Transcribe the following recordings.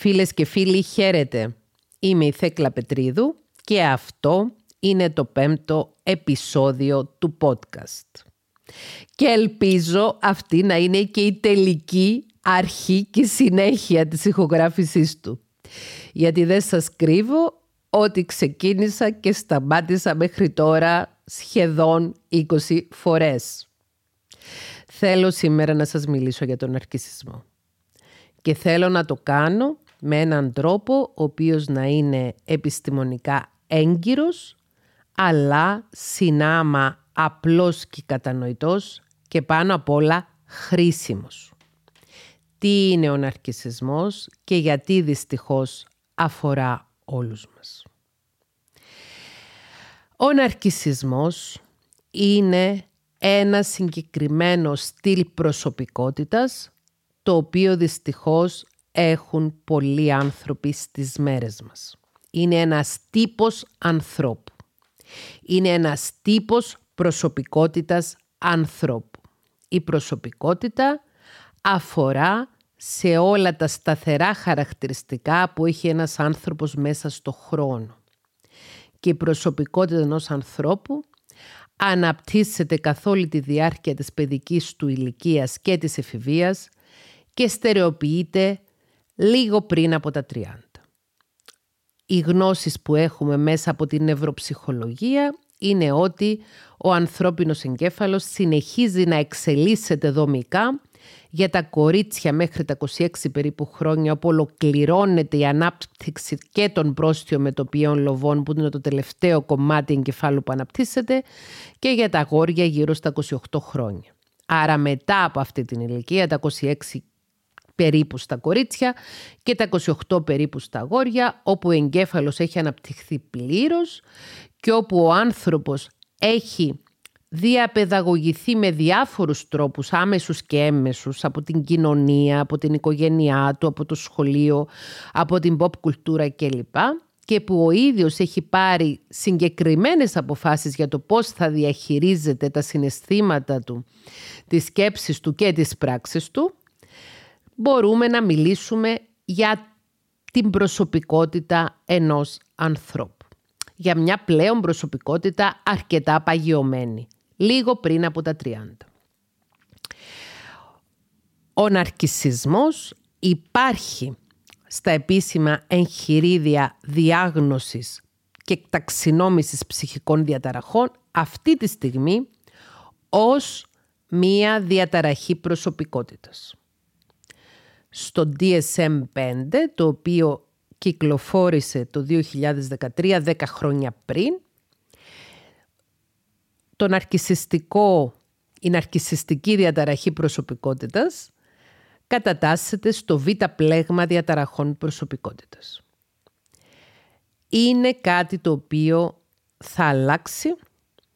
Φίλες και φίλοι, χαίρετε. Είμαι η Θέκλα Πετρίδου και αυτό είναι το πέμπτο επεισόδιο του podcast. Και ελπίζω αυτή να είναι και η τελική αρχή και συνέχεια της ηχογράφησής του. Γιατί δεν σας κρύβω ότι ξεκίνησα και σταμάτησα μέχρι τώρα σχεδόν 20 φορές. Θέλω σήμερα να σας μιλήσω για τον αρκισισμό. Και θέλω να το κάνω με έναν τρόπο ο οποίος να είναι επιστημονικά έγκυρος, αλλά συνάμα απλός και κατανοητός και πάνω απ' όλα χρήσιμος. Τι είναι ο ναρκισισμός και γιατί δυστυχώς αφορά όλους μας. Ο ναρκισισμός είναι ένα συγκεκριμένο στυλ προσωπικότητας το οποίο δυστυχώς έχουν πολλοί άνθρωποι στις μέρες μας. Είναι ένας τύπος ανθρώπου. Είναι ένας τύπος προσωπικότητας ανθρώπου. Η προσωπικότητα αφορά σε όλα τα σταθερά χαρακτηριστικά που έχει ένας άνθρωπος μέσα στο χρόνο. Και η προσωπικότητα ενός ανθρώπου αναπτύσσεται καθ' όλη τη διάρκεια της παιδικής του ηλικίας και της εφηβείας και στερεοποιείται λίγο πριν από τα 30. Οι γνώσεις που έχουμε μέσα από την νευροψυχολογία είναι ότι ο ανθρώπινος εγκέφαλος συνεχίζει να εξελίσσεται δομικά για τα κορίτσια μέχρι τα 26 περίπου χρόνια όπου ολοκληρώνεται η ανάπτυξη και των πρόστιων μετοπιών λοβών που είναι το τελευταίο κομμάτι εγκεφάλου που αναπτύσσεται και για τα αγόρια γύρω στα 28 χρόνια. Άρα μετά από αυτή την ηλικία, τα 26 περίπου στα κορίτσια και τα 28 περίπου στα αγόρια, όπου ο εγκέφαλος έχει αναπτυχθεί πλήρως και όπου ο άνθρωπος έχει διαπαιδαγωγηθεί με διάφορους τρόπους, άμεσους και έμμεσους, από την κοινωνία, από την οικογένειά του, από το σχολείο, από την pop κουλτούρα κλπ. Και που ο ίδιος έχει πάρει συγκεκριμένες αποφάσεις για το πώς θα διαχειρίζεται τα συναισθήματα του, τις σκέψεις του και τις πράξεις του, μπορούμε να μιλήσουμε για την προσωπικότητα ενός ανθρώπου. Για μια πλέον προσωπικότητα αρκετά παγιωμένη, λίγο πριν από τα 30. Ο ναρκισισμός υπάρχει στα επίσημα εγχειρίδια διάγνωσης και ταξινόμησης ψυχικών διαταραχών αυτή τη στιγμή ως μία διαταραχή προσωπικότητας στο DSM-5, το οποίο κυκλοφόρησε το 2013, 10 χρόνια πριν. Το ναρκισιστικό, η ναρκισιστική διαταραχή προσωπικότητας κατατάσσεται στο β' πλέγμα διαταραχών προσωπικότητας. Είναι κάτι το οποίο θα αλλάξει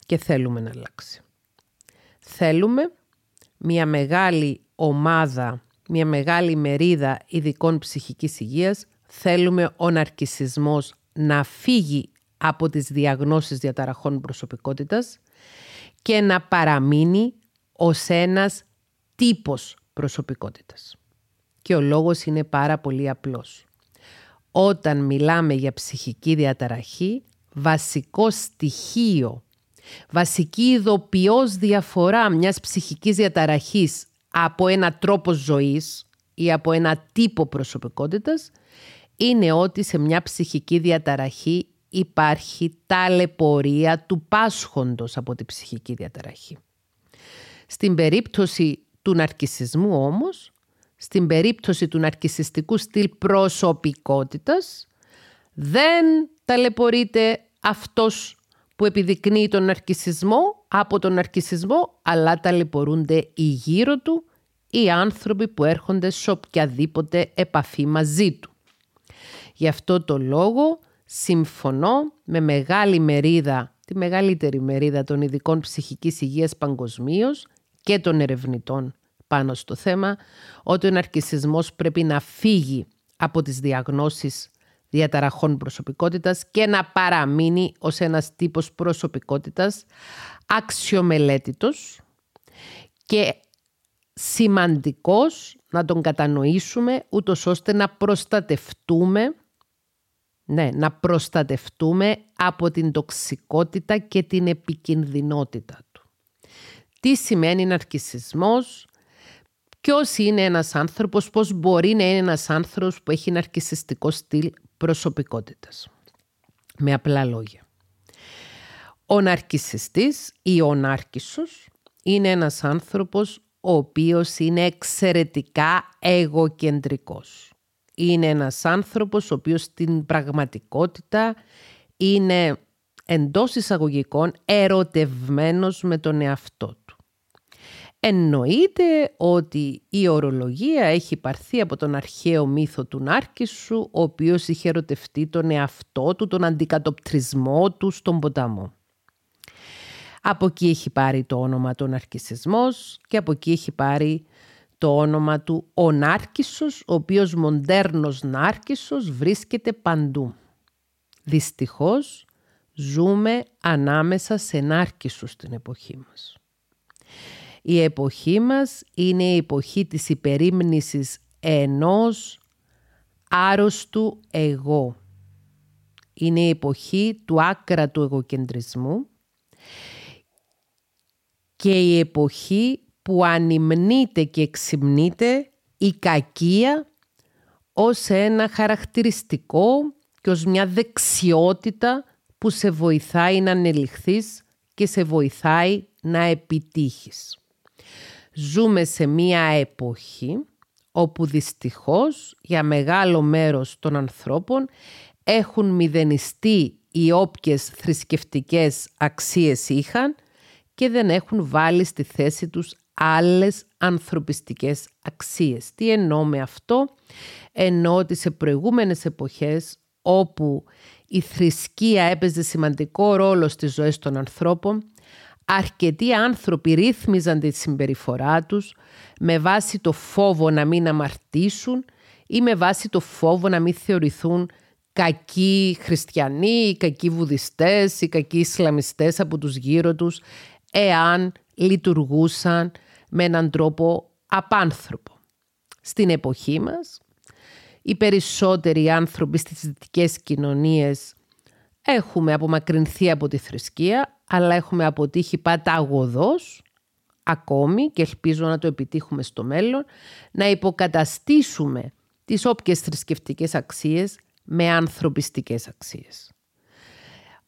και θέλουμε να αλλάξει. Θέλουμε μια μεγάλη ομάδα μια μεγάλη μερίδα ειδικών ψυχικής υγείας, θέλουμε ο ναρκισισμός να φύγει από τις διαγνώσεις διαταραχών προσωπικότητας και να παραμείνει ως ένας τύπος προσωπικότητας. Και ο λόγος είναι πάρα πολύ απλός. Όταν μιλάμε για ψυχική διαταραχή, βασικό στοιχείο, βασική ειδοποιώς διαφορά μιας ψυχικής διαταραχής από ένα τρόπο ζωής ή από ένα τύπο προσωπικότητας είναι ότι σε μια ψυχική διαταραχή υπάρχει ταλαιπωρία του πάσχοντος από τη ψυχική διαταραχή. Στην περίπτωση του ναρκισισμού όμως, στην περίπτωση του ναρκισιστικού στυλ προσωπικότητας, δεν ταλαιπωρείται αυτός που επιδεικνύει τον ναρκισισμό από τον ναρκισισμό, αλλά ταλαιπωρούνται οι γύρω του οι άνθρωποι που έρχονται σε οποιαδήποτε επαφή μαζί του. Γι' αυτό το λόγο συμφωνώ με μεγάλη μερίδα, τη μεγαλύτερη μερίδα των ειδικών ψυχικής υγείας παγκοσμίως και των ερευνητών πάνω στο θέμα, ότι ο ναρκισισμός πρέπει να φύγει από τις διαγνώσεις διαταραχών προσωπικότητας και να παραμείνει ως ένας τύπος προσωπικότητας αξιομελέτητος και σημαντικός να τον κατανοήσουμε ούτως ώστε να προστατευτούμε ναι, να προστατευτούμε από την τοξικότητα και την επικινδυνότητα του. Τι σημαίνει ναρκισισμός, ποιος είναι ένας άνθρωπος, πώς μπορεί να είναι ένας άνθρωπος που έχει ναρκισιστικό στυλ προσωπικότητας. Με απλά λόγια. Ο ναρκισιστής ή ο νάρκισσος είναι ένας άνθρωπος ο οποίος είναι εξαιρετικά εγωκεντρικός. Είναι ένας άνθρωπος ο οποίος στην πραγματικότητα είναι εντός εισαγωγικών ερωτευμένος με τον εαυτό του. Εννοείται ότι η ορολογία έχει πάρθει από τον αρχαίο μύθο του Νάρκισσου, ο οποίος είχε ερωτευτεί τον εαυτό του, τον αντικατοπτρισμό του στον ποταμό. Από εκεί έχει πάρει το όνομα του ναρκισισμός και από εκεί έχει πάρει το όνομα του ο Νάρκισσος, ο οποίος μοντέρνος Νάρκισσος βρίσκεται παντού. Δυστυχώς ζούμε ανάμεσα σε Νάρκισσους στην εποχή μας. Η εποχή μας είναι η εποχή της υπερήμνησης ενός άρρωστου εγώ. Είναι η εποχή του άκρατου εγωκεντρισμού και η εποχή που ανυμνείται και εξυμνείται η κακία ως ένα χαρακτηριστικό και ως μια δεξιότητα που σε βοηθάει να ανελιχθείς και σε βοηθάει να επιτύχεις. Ζούμε σε μια εποχή όπου δυστυχώς για μεγάλο μέρος των ανθρώπων έχουν μηδενιστεί οι όποιες θρησκευτικές αξίες είχαν και δεν έχουν βάλει στη θέση τους άλλες ανθρωπιστικές αξίες. Τι εννοώ με αυτό; Εννοώ ότι σε προηγούμενες εποχές όπου η θρησκεία έπαιζε σημαντικό ρόλο στις ζωές των ανθρώπων, αρκετοί άνθρωποι ρύθμιζαν τη συμπεριφορά τους με βάση το φόβο να μην αμαρτήσουν ή με βάση το φόβο να μην θεωρηθούν κακοί χριστιανοί ή κακοί βουδιστές ή κακοί Ισλαμιστές από τους γύρω τους εάν λειτουργούσαν με έναν τρόπο απάνθρωπο. Στην εποχή μας, οι περισσότεροι άνθρωποι στις δυτικές κοινωνίες έχουμε απομακρυνθεί από τη θρησκεία, αλλά έχουμε αποτύχει παταγωδός, ακόμη και ελπίζω να το επιτύχουμε στο μέλλον, να υποκαταστήσουμε τις όποιες θρησκευτικές αξίες με ανθρωπιστικές αξίες.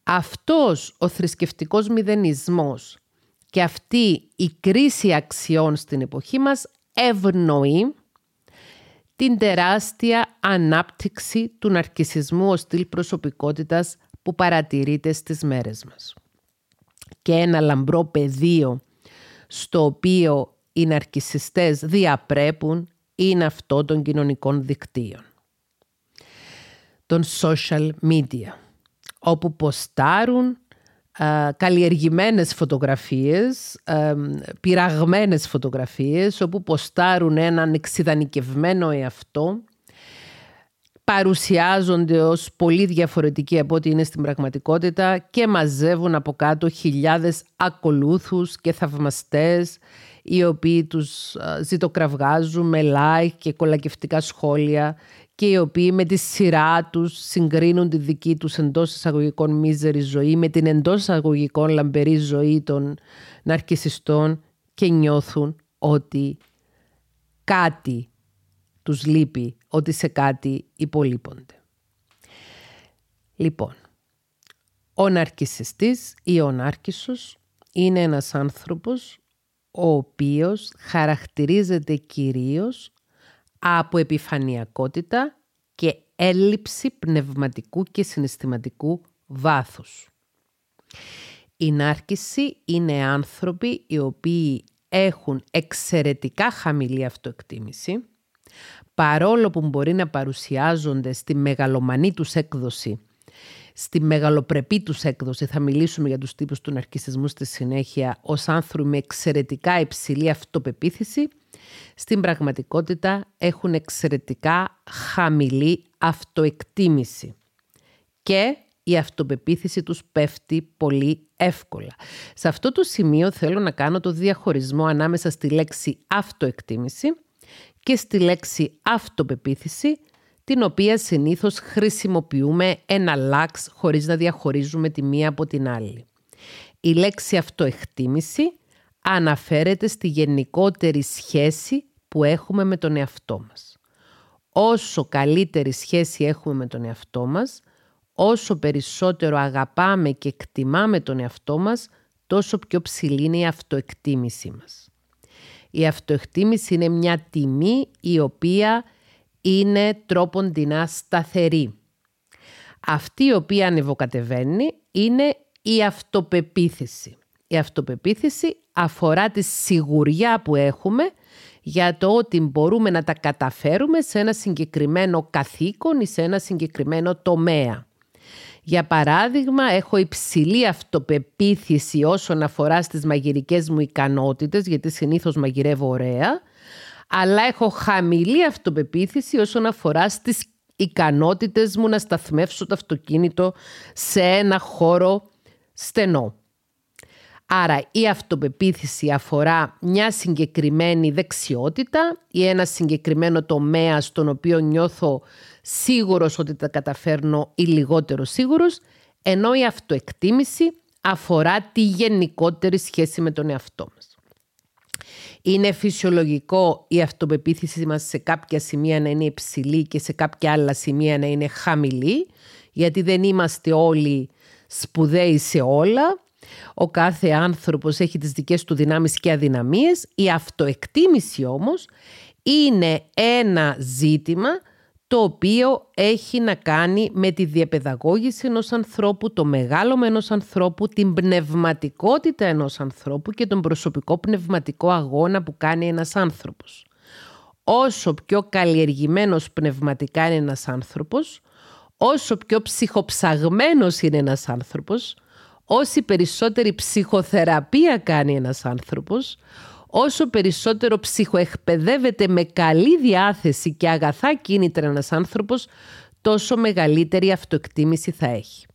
Αυτός ο θρησκευτικός μηδενισμός και αυτή η κρίση αξιών στην εποχή μας ευνοεί την τεράστια ανάπτυξη του ναρκισισμού ως στυλ προσωπικότητας που παρατηρείται στις μέρες μας. Και ένα λαμπρό πεδίο στο οποίο οι ναρκισιστές διαπρέπουν είναι αυτό των κοινωνικών δικτύων. Των social media, όπου ποστάρουν καλλιεργημένες φωτογραφίες, πειραγμένες φωτογραφίες, όπου ποστάρουν έναν εξειδανικευμένο εαυτό, παρουσιάζονται ως πολύ διαφορετικοί από ό,τι είναι στην πραγματικότητα και μαζεύουν από κάτω χιλιάδες ακολούθους και θαυμαστές οι οποίοι τους ζητοκραυγάζουν με like και κολακευτικά σχόλια και οι οποίοι με τη σειρά τους συγκρίνουν τη δική τους εντός εισαγωγικών μίζερη ζωή με την εντός εισαγωγικών λαμπερή ζωή των ναρκισιστών και νιώθουν ότι κάτι τους λείπει, ότι σε κάτι υπολείπονται. Λοιπόν, ο ναρκισιστής ή ο νάρκισσος είναι ένας άνθρωπος ο οποίος χαρακτηρίζεται κυρίως από επιφανειακότητα και έλλειψη πνευματικού και συναισθηματικού βάθους. Η νάρκηση είναι άνθρωποι οι οποίοι έχουν εξαιρετικά χαμηλή αυτοεκτίμηση, παρόλο που μπορεί να παρουσιάζονται στη μεγαλομανή τους έκδοση, στη μεγαλοπρεπή τους έκδοση, θα μιλήσουμε για τους τύπους του ναρκισισμού στη συνέχεια, ως άνθρωποι με εξαιρετικά υψηλή αυτοπεποίθηση, στην πραγματικότητα έχουν εξαιρετικά χαμηλή αυτοεκτίμηση και η αυτοπεποίθηση τους πέφτει πολύ εύκολα. Σε αυτό το σημείο θέλω να κάνω το διαχωρισμό ανάμεσα στη λέξη αυτοεκτίμηση και στη λέξη αυτοπεποίθηση, την οποία συνήθως χρησιμοποιούμε ένα λάξ χωρίς να διαχωρίζουμε τη μία από την άλλη. Η λέξη αυτοεκτίμηση αναφέρεται στη γενικότερη σχέση που έχουμε με τον εαυτό μας. Όσο καλύτερη σχέση έχουμε με τον εαυτό μας, όσο περισσότερο αγαπάμε και εκτιμάμε τον εαυτό μας, τόσο πιο ψηλή είναι η αυτοεκτίμησή μας. Η αυτοεκτίμηση είναι μια τιμή η οποία είναι τρόποντινά σταθερή. Αυτή η οποία ανεβοκατεβαίνει είναι η αυτοπεποίθηση. Η αυτοπεποίθηση αφορά τη σιγουριά που έχουμε για το ότι μπορούμε να τα καταφέρουμε σε ένα συγκεκριμένο καθήκον ή σε ένα συγκεκριμένο τομέα. Για παράδειγμα, έχω υψηλή αυτοπεποίθηση όσον αφορά στις μαγειρικές μου ικανότητες, γιατί συνήθως μαγειρεύω ωραία, αλλά έχω χαμηλή αυτοπεποίθηση όσον αφορά στις ικανότητες μου να σταθμεύσω το αυτοκίνητο σε ένα χώρο στενό. Άρα η αυτοπεποίθηση αφορά μια συγκεκριμένη δεξιότητα ή ένα συγκεκριμένο τομέα στον οποίο νιώθω σίγουρος ότι τα καταφέρνω ή λιγότερο σίγουρος, ενώ η αυτοεκτίμηση αφορά τη γενικότερη σχέση με τον εαυτό μας. Είναι φυσιολογικό η αυτοπεποίθηση μας σε κάποια σημεία να είναι υψηλή και σε κάποια άλλα σημεία να είναι χαμηλή, γιατί δεν είμαστε όλοι σπουδαίοι σε όλα. Ο κάθε άνθρωπος έχει τις δικές του δυνάμεις και αδυναμίες. Η αυτοεκτίμηση όμως είναι ένα ζήτημα το οποίο έχει να κάνει με τη διαπαιδαγώγηση ενός ανθρώπου, το μεγάλο ενός ανθρώπου, την πνευματικότητα ενός ανθρώπου και τον προσωπικό πνευματικό αγώνα που κάνει ένας άνθρωπος. Όσο πιο καλλιεργημένος πνευματικά είναι ένας άνθρωπος, όσο πιο ψυχοψαγμένος είναι ένας άνθρωπος, όση περισσότερη ψυχοθεραπεία κάνει ένας άνθρωπος, όσο περισσότερο ψυχοεκπαιδεύεται με καλή διάθεση και αγαθά κίνητρα ένας άνθρωπος, τόσο μεγαλύτερη αυτοεκτίμηση θα έχει.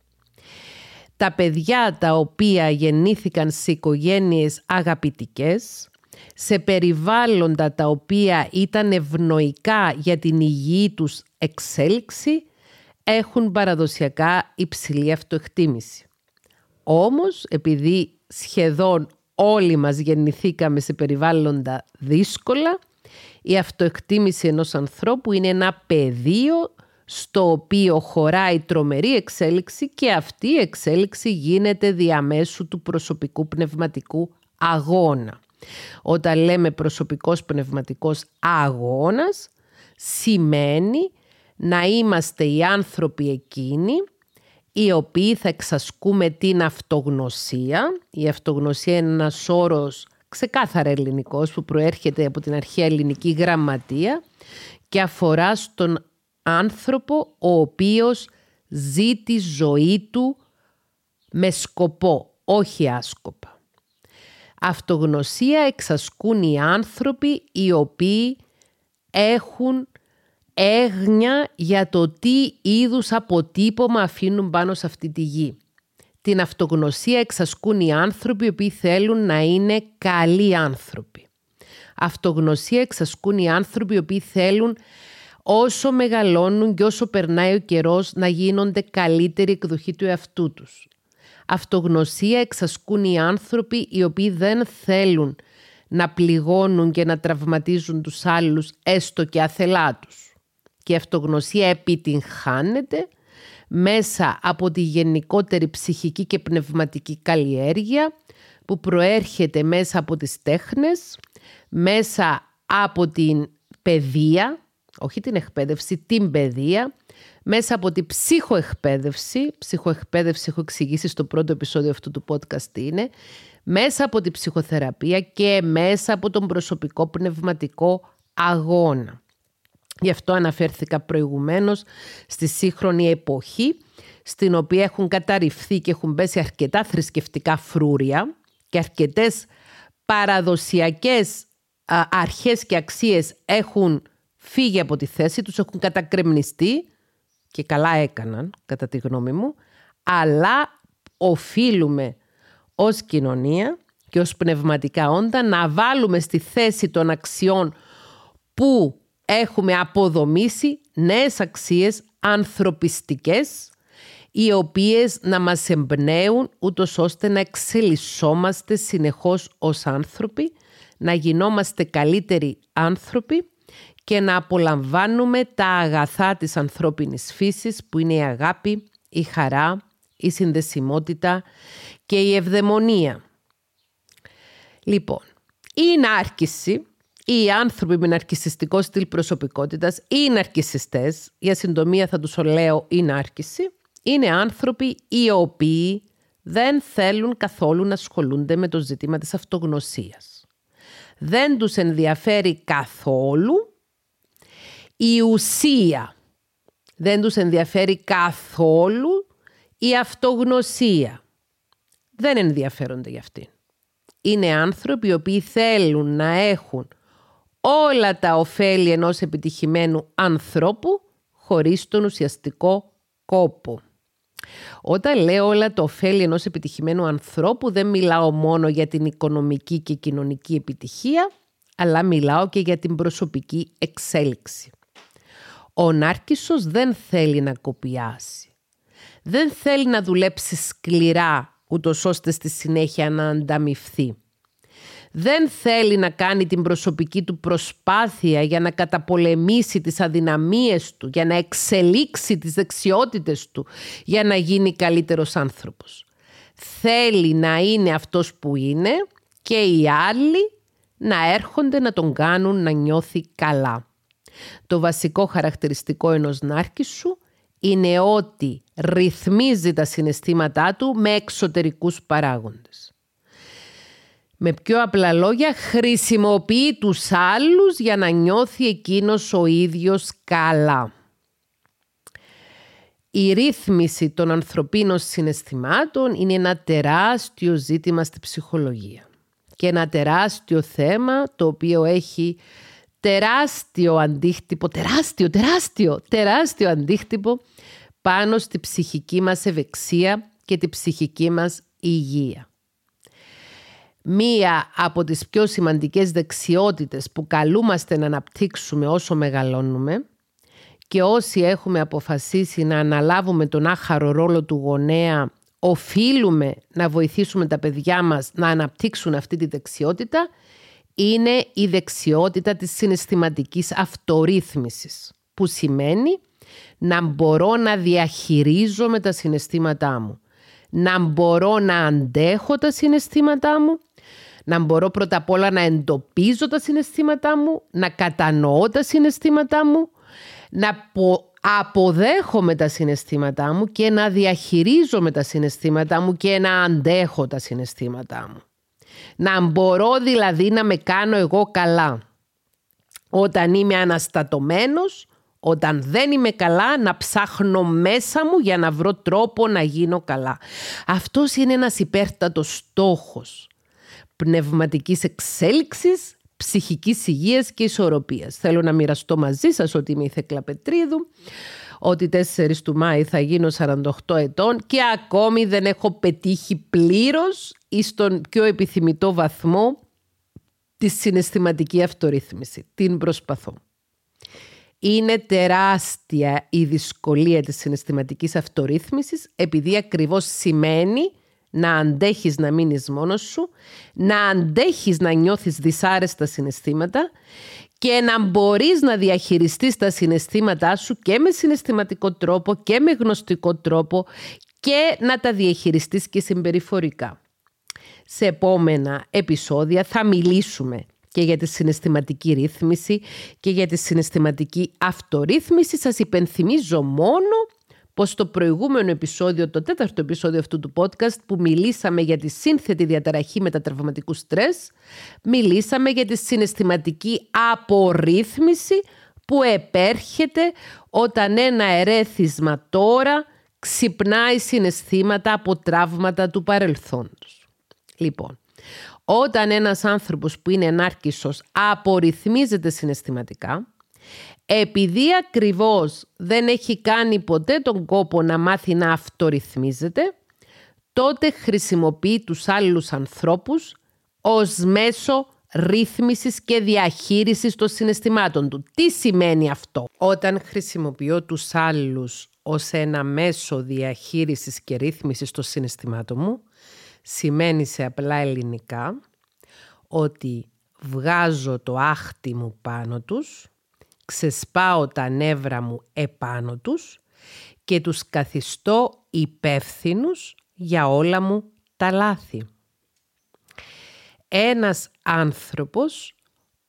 Τα παιδιά τα οποία γεννήθηκαν σε οικογένειες αγαπητικές, σε περιβάλλοντα τα οποία ήταν ευνοϊκά για την υγιή τους εξέλιξη, έχουν παραδοσιακά υψηλή αυτοεκτίμηση. Όμως, επειδή σχεδόν όλοι μας γεννηθήκαμε σε περιβάλλοντα δύσκολα, η αυτοεκτίμηση ενός ανθρώπου είναι ένα πεδίο στο οποίο χωράει τρομερή εξέλιξη και αυτή η εξέλιξη γίνεται διαμέσου του προσωπικού πνευματικού αγώνα. Όταν λέμε προσωπικός πνευματικός αγώνας, σημαίνει να είμαστε οι άνθρωποι εκείνοι οι οποίοι θα εξασκούμε την αυτογνωσία. Η αυτογνωσία είναι ένας όρος ξεκάθαρα ελληνικός που προέρχεται από την αρχαία ελληνική γραμματεία και αφορά στον άνθρωπο ο οποίος ζει τη ζωή του με σκοπό, όχι άσκοπα. Αυτογνωσία εξασκούν οι άνθρωποι οι οποίοι έχουν έγνοια για το τι είδους αποτύπωμα αφήνουν πάνω σε αυτή τη γη. Την αυτογνωσία εξασκούν οι άνθρωποι οι οποίοι θέλουν να είναι καλοί άνθρωποι. Αυτογνωσία εξασκούν οι άνθρωποι οι οποίοι θέλουν όσο μεγαλώνουν και όσο περνάει ο καιρός να γίνονται καλύτερη εκδοχή του εαυτού τους. Αυτογνωσία εξασκούν οι άνθρωποι οι οποίοι δεν θέλουν να πληγώνουν και να τραυματίζουν τους άλλους έστω και αθελά τους και η αυτογνωσία επιτυγχάνεται μέσα από τη γενικότερη ψυχική και πνευματική καλλιέργεια που προέρχεται μέσα από τις τέχνες, μέσα από την παιδεία, όχι την εκπαίδευση, την παιδεία, μέσα από την ψυχοεκπαίδευση, ψυχοεκπαίδευση έχω εξηγήσει στο πρώτο επεισόδιο αυτού του podcast είναι, μέσα από την ψυχοθεραπεία και μέσα από τον προσωπικό πνευματικό αγώνα. Γι' αυτό αναφέρθηκα προηγουμένως στη σύγχρονη εποχή στην οποία έχουν καταρριφθεί και έχουν πέσει αρκετά θρησκευτικά φρούρια και αρκετές παραδοσιακές αρχές και αξίες έχουν φύγει από τη θέση τους, έχουν κατακρεμνιστεί και καλά έκαναν κατά τη γνώμη μου, αλλά οφείλουμε ως κοινωνία και ως πνευματικά όντα να βάλουμε στη θέση των αξιών που έχουμε αποδομήσει νέες αξίες ανθρωπιστικές οι οποίες να μας εμπνέουν ούτως ώστε να εξελισσόμαστε συνεχώς ως άνθρωποι, να γινόμαστε καλύτεροι άνθρωποι και να απολαμβάνουμε τα αγαθά της ανθρώπινης φύσης που είναι η αγάπη, η χαρά, η συνδεσιμότητα και η ευδαιμονία. Λοιπόν, η νάρκηση, οι άνθρωποι με ναρκισιστικό στυλ προσωπικότητας ή οι ναρκισιστές, για συντομία θα τους λέω η νάρκηση, είναι άνθρωποι οι οποίοι δεν θέλουν καθόλου να ασχολούνται με το ζήτημα της αυτογνωσίας. Δεν τους ενδιαφέρει καθόλου η ουσία. Δεν τους ενδιαφέρει καθόλου η αυτογνωσία. Δεν ενδιαφέρονται για αυτήν. Είναι άνθρωποι οι οποίοι θέλουν να έχουν όλα τα ωφέλη ενός επιτυχημένου ανθρώπου χωρίς τον ουσιαστικό κόπο. Όταν λέω όλα το ωφέλη ενός επιτυχημένου ανθρώπου δεν μιλάω μόνο για την οικονομική και κοινωνική επιτυχία αλλά μιλάω και για την προσωπική εξέλιξη. Ο Νάρκισσος δεν θέλει να κοπιάσει. Δεν θέλει να δουλέψει σκληρά ούτως ώστε στη συνέχεια να ανταμυφθεί δεν θέλει να κάνει την προσωπική του προσπάθεια για να καταπολεμήσει τις αδυναμίες του, για να εξελίξει τις δεξιότητες του, για να γίνει καλύτερος άνθρωπος. Θέλει να είναι αυτός που είναι και οι άλλοι να έρχονται να τον κάνουν να νιώθει καλά. Το βασικό χαρακτηριστικό ενός σου είναι ότι ρυθμίζει τα συναισθήματά του με εξωτερικούς παράγοντες. Με πιο απλά λόγια, χρησιμοποιεί τους άλλους για να νιώθει εκείνος ο ίδιος καλά. Η ρύθμιση των ανθρωπίνων συναισθημάτων είναι ένα τεράστιο ζήτημα στη ψυχολογία και ένα τεράστιο θέμα το οποίο έχει τεράστιο αντίκτυπο, τεράστιο, τεράστιο, τεράστιο αντίκτυπο πάνω στη ψυχική μας ευεξία και τη ψυχική μας υγεία μία από τις πιο σημαντικές δεξιότητες που καλούμαστε να αναπτύξουμε όσο μεγαλώνουμε και όσοι έχουμε αποφασίσει να αναλάβουμε τον άχαρο ρόλο του γονέα οφείλουμε να βοηθήσουμε τα παιδιά μας να αναπτύξουν αυτή τη δεξιότητα είναι η δεξιότητα της συναισθηματικής αυτορύθμισης που σημαίνει να μπορώ να διαχειρίζομαι τα συναισθήματά μου να μπορώ να αντέχω τα συναισθήματά μου να μπορώ πρώτα απ' όλα να εντοπίζω τα συναισθήματά μου, να κατανοώ τα συναισθήματά μου, να αποδέχομαι τα συναισθήματά μου και να διαχειρίζομαι τα συναισθήματά μου και να αντέχω τα συναισθήματά μου. Να μπορώ δηλαδή να με κάνω εγώ καλά. Όταν είμαι αναστατωμένος, όταν δεν είμαι καλά να ψάχνω μέσα μου για να βρω τρόπο να γίνω καλά. Αυτός είναι ένας υπέρτατος στόχος πνευματικής εξέλιξης, ψυχικής υγείας και ισορροπίας. Θέλω να μοιραστώ μαζί σας ότι είμαι η Θεκλα Πετρίδου, ότι 4 του Μάη θα γίνω 48 ετών και ακόμη δεν έχω πετύχει πλήρως ή στον πιο επιθυμητό βαθμό τη συναισθηματική αυτορύθμιση. Την προσπαθώ. Είναι τεράστια η δυσκολία της συναισθηματικής αυτορύθμισης επειδή ακριβώς σημαίνει να αντέχεις να μείνεις μόνος σου, να αντέχεις να νιώθεις δυσάρεστα συναισθήματα και να μπορείς να διαχειριστείς τα συναισθήματά σου και με συναισθηματικό τρόπο και με γνωστικό τρόπο και να τα διαχειριστείς και συμπεριφορικά. Σε επόμενα επεισόδια θα μιλήσουμε και για τη συναισθηματική ρύθμιση και για τη συναισθηματική αυτορύθμιση. Σας υπενθυμίζω μόνο πως στο προηγούμενο επεισόδιο, το τέταρτο επεισόδιο αυτού του podcast που μιλήσαμε για τη σύνθετη διαταραχή μετατραυματικού στρες, μιλήσαμε για τη συναισθηματική απορρίθμιση που επέρχεται όταν ένα ερέθισμα τώρα ξυπνάει συναισθήματα από τραύματα του παρελθόντος. Λοιπόν, όταν ένας άνθρωπος που είναι ενάρκησος απορριθμίζεται συναισθηματικά, επειδή ακριβώς δεν έχει κάνει ποτέ τον κόπο να μάθει να αυτορυθμίζεται, τότε χρησιμοποιεί τους άλλους ανθρώπους ως μέσο ρύθμισης και διαχείρισης των συναισθημάτων του. Τι σημαίνει αυτό; Όταν χρησιμοποιώ τους άλλους ως ένα μέσο διαχείρισης και ρύθμισης των συναισθημάτων μου, σημαίνει σε απλά ελληνικά ότι βγάζω το άχτι μου πάνω τους, ξεσπάω τα νεύρα μου επάνω τους και τους καθιστώ υπεύθυνους για όλα μου τα λάθη. Ένας άνθρωπος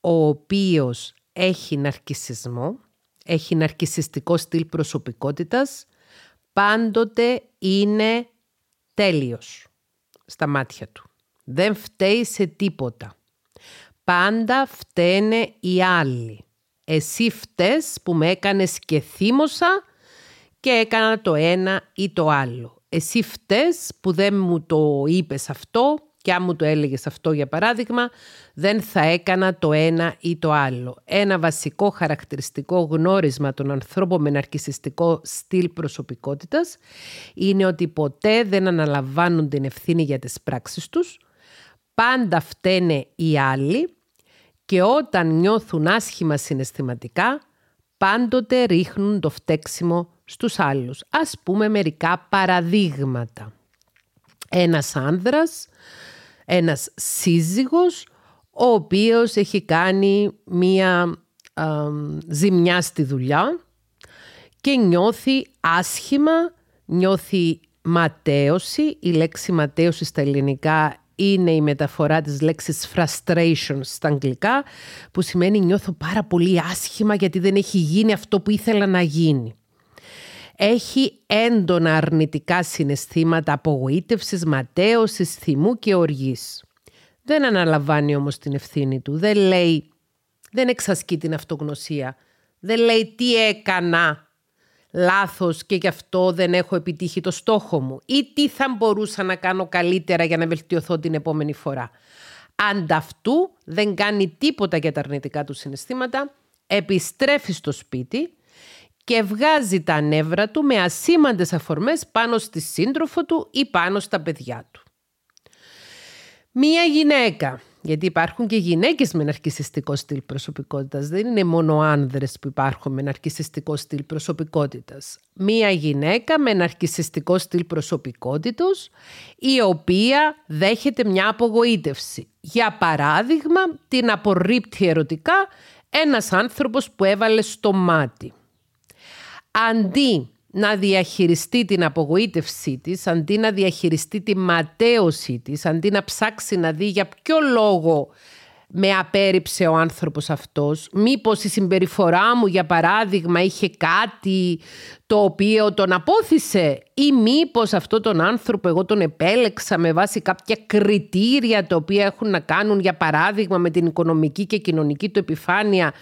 ο οποίος έχει ναρκισισμό, έχει ναρκισιστικό στυλ προσωπικότητας, πάντοτε είναι τέλειος στα μάτια του. Δεν φταίει σε τίποτα. Πάντα φταίνε οι άλλοι. Εσύ φταίς που με έκανες και θύμωσα και έκανα το ένα ή το άλλο. Εσύ φταίς που δεν μου το είπες αυτό και αν μου το έλεγες αυτό για παράδειγμα, δεν θα έκανα το ένα ή το άλλο. Ένα βασικό χαρακτηριστικό γνώρισμα των ανθρώπων με ναρκισιστικό στυλ προσωπικότητας είναι ότι ποτέ δεν αναλαμβάνουν την ευθύνη για τις πράξεις τους, πάντα φταίνε οι άλλοι και όταν νιώθουν άσχημα συναισθηματικά, πάντοτε ρίχνουν το φταίξιμο στους άλλους. Ας πούμε μερικά παραδείγματα. Ένας άνδρας ένας σύζυγος ο οποίος έχει κάνει μία ζημιά στη δουλειά και νιώθει άσχημα, νιώθει ματέωση. Η λέξη ματέωση στα ελληνικά είναι η μεταφορά της λέξης frustration στα αγγλικά που σημαίνει νιώθω πάρα πολύ άσχημα γιατί δεν έχει γίνει αυτό που ήθελα να γίνει έχει έντονα αρνητικά συναισθήματα απογοήτευσης, ματέωσης, θυμού και οργής. Δεν αναλαμβάνει όμως την ευθύνη του. Δεν λέει, δεν εξασκεί την αυτογνωσία. Δεν λέει τι έκανα λάθος και γι' αυτό δεν έχω επιτύχει το στόχο μου ή τι θα μπορούσα να κάνω καλύτερα για να βελτιωθώ την επόμενη φορά. Ανταυτού δεν κάνει τίποτα για τα αρνητικά του συναισθήματα, επιστρέφει στο σπίτι και βγάζει τα νεύρα του με ασήμαντες αφορμές πάνω στη σύντροφο του ή πάνω στα παιδιά του. Μία γυναίκα, γιατί υπάρχουν και γυναίκες με ναρκισιστικό στυλ προσωπικότητας, δεν είναι μόνο άνδρες που υπάρχουν με ναρκισιστικό στυλ προσωπικότητας. Μία γυναίκα με ναρκισιστικό στυλ προσωπικότητος, η οποία δέχεται μια απογοήτευση. Για παράδειγμα, την απορρίπτει ερωτικά ένας άνθρωπος που έβαλε στο μάτι αντί να διαχειριστεί την απογοήτευσή της, αντί να διαχειριστεί τη ματέωσή της, αντί να ψάξει να δει για ποιο λόγο με απέρριψε ο άνθρωπος αυτός. Μήπως η συμπεριφορά μου, για παράδειγμα, είχε κάτι το οποίο τον απόθυσε ή μήπως αυτό τον άνθρωπο εγώ τον επέλεξα με βάση κάποια κριτήρια τα οποία έχουν να κάνουν, για παράδειγμα, με την οικονομική και κοινωνική του επιφάνεια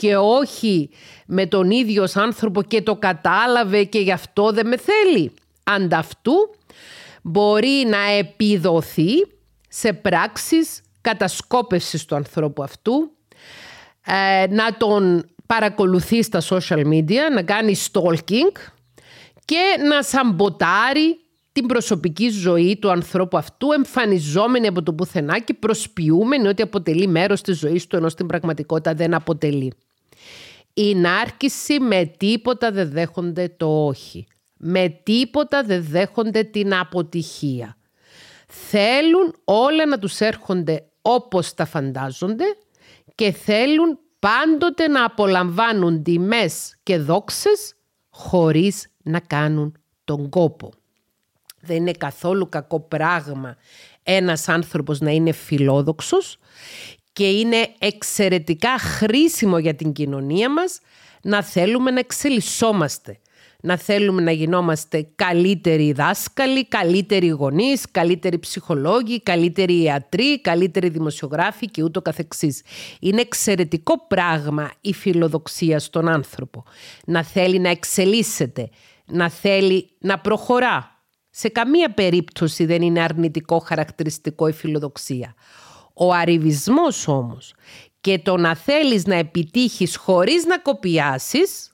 και όχι με τον ίδιο άνθρωπο και το κατάλαβε και γι' αυτό δεν με θέλει. Ανταυτού μπορεί να επιδοθεί σε πράξεις κατασκόπευσης του ανθρώπου αυτού, ε, να τον παρακολουθεί στα social media, να κάνει stalking και να σαμποτάρει την προσωπική ζωή του ανθρώπου αυτού εμφανιζόμενη από το πουθενά και προσποιούμενη ότι αποτελεί μέρος της ζωής του ενώ στην πραγματικότητα δεν αποτελεί. Η νάρκηση με τίποτα δεν δέχονται το όχι. Με τίποτα δεν δέχονται την αποτυχία. Θέλουν όλα να τους έρχονται όπως τα φαντάζονται και θέλουν πάντοτε να απολαμβάνουν τιμές και δόξες χωρίς να κάνουν τον κόπο. Δεν είναι καθόλου κακό πράγμα ένας άνθρωπος να είναι φιλόδοξος και είναι εξαιρετικά χρήσιμο για την κοινωνία μας να θέλουμε να εξελισσόμαστε. Να θέλουμε να γινόμαστε καλύτεροι δάσκαλοι, καλύτεροι γονείς, καλύτεροι ψυχολόγοι, καλύτεροι ιατροί, καλύτεροι δημοσιογράφοι και ούτω καθεξής. Είναι εξαιρετικό πράγμα η φιλοδοξία στον άνθρωπο. Να θέλει να εξελίσσεται, να θέλει να προχωρά. Σε καμία περίπτωση δεν είναι αρνητικό χαρακτηριστικό η φιλοδοξία. Ο αριβισμός όμως και το να θέλεις να επιτύχεις χωρίς να κοπιάσεις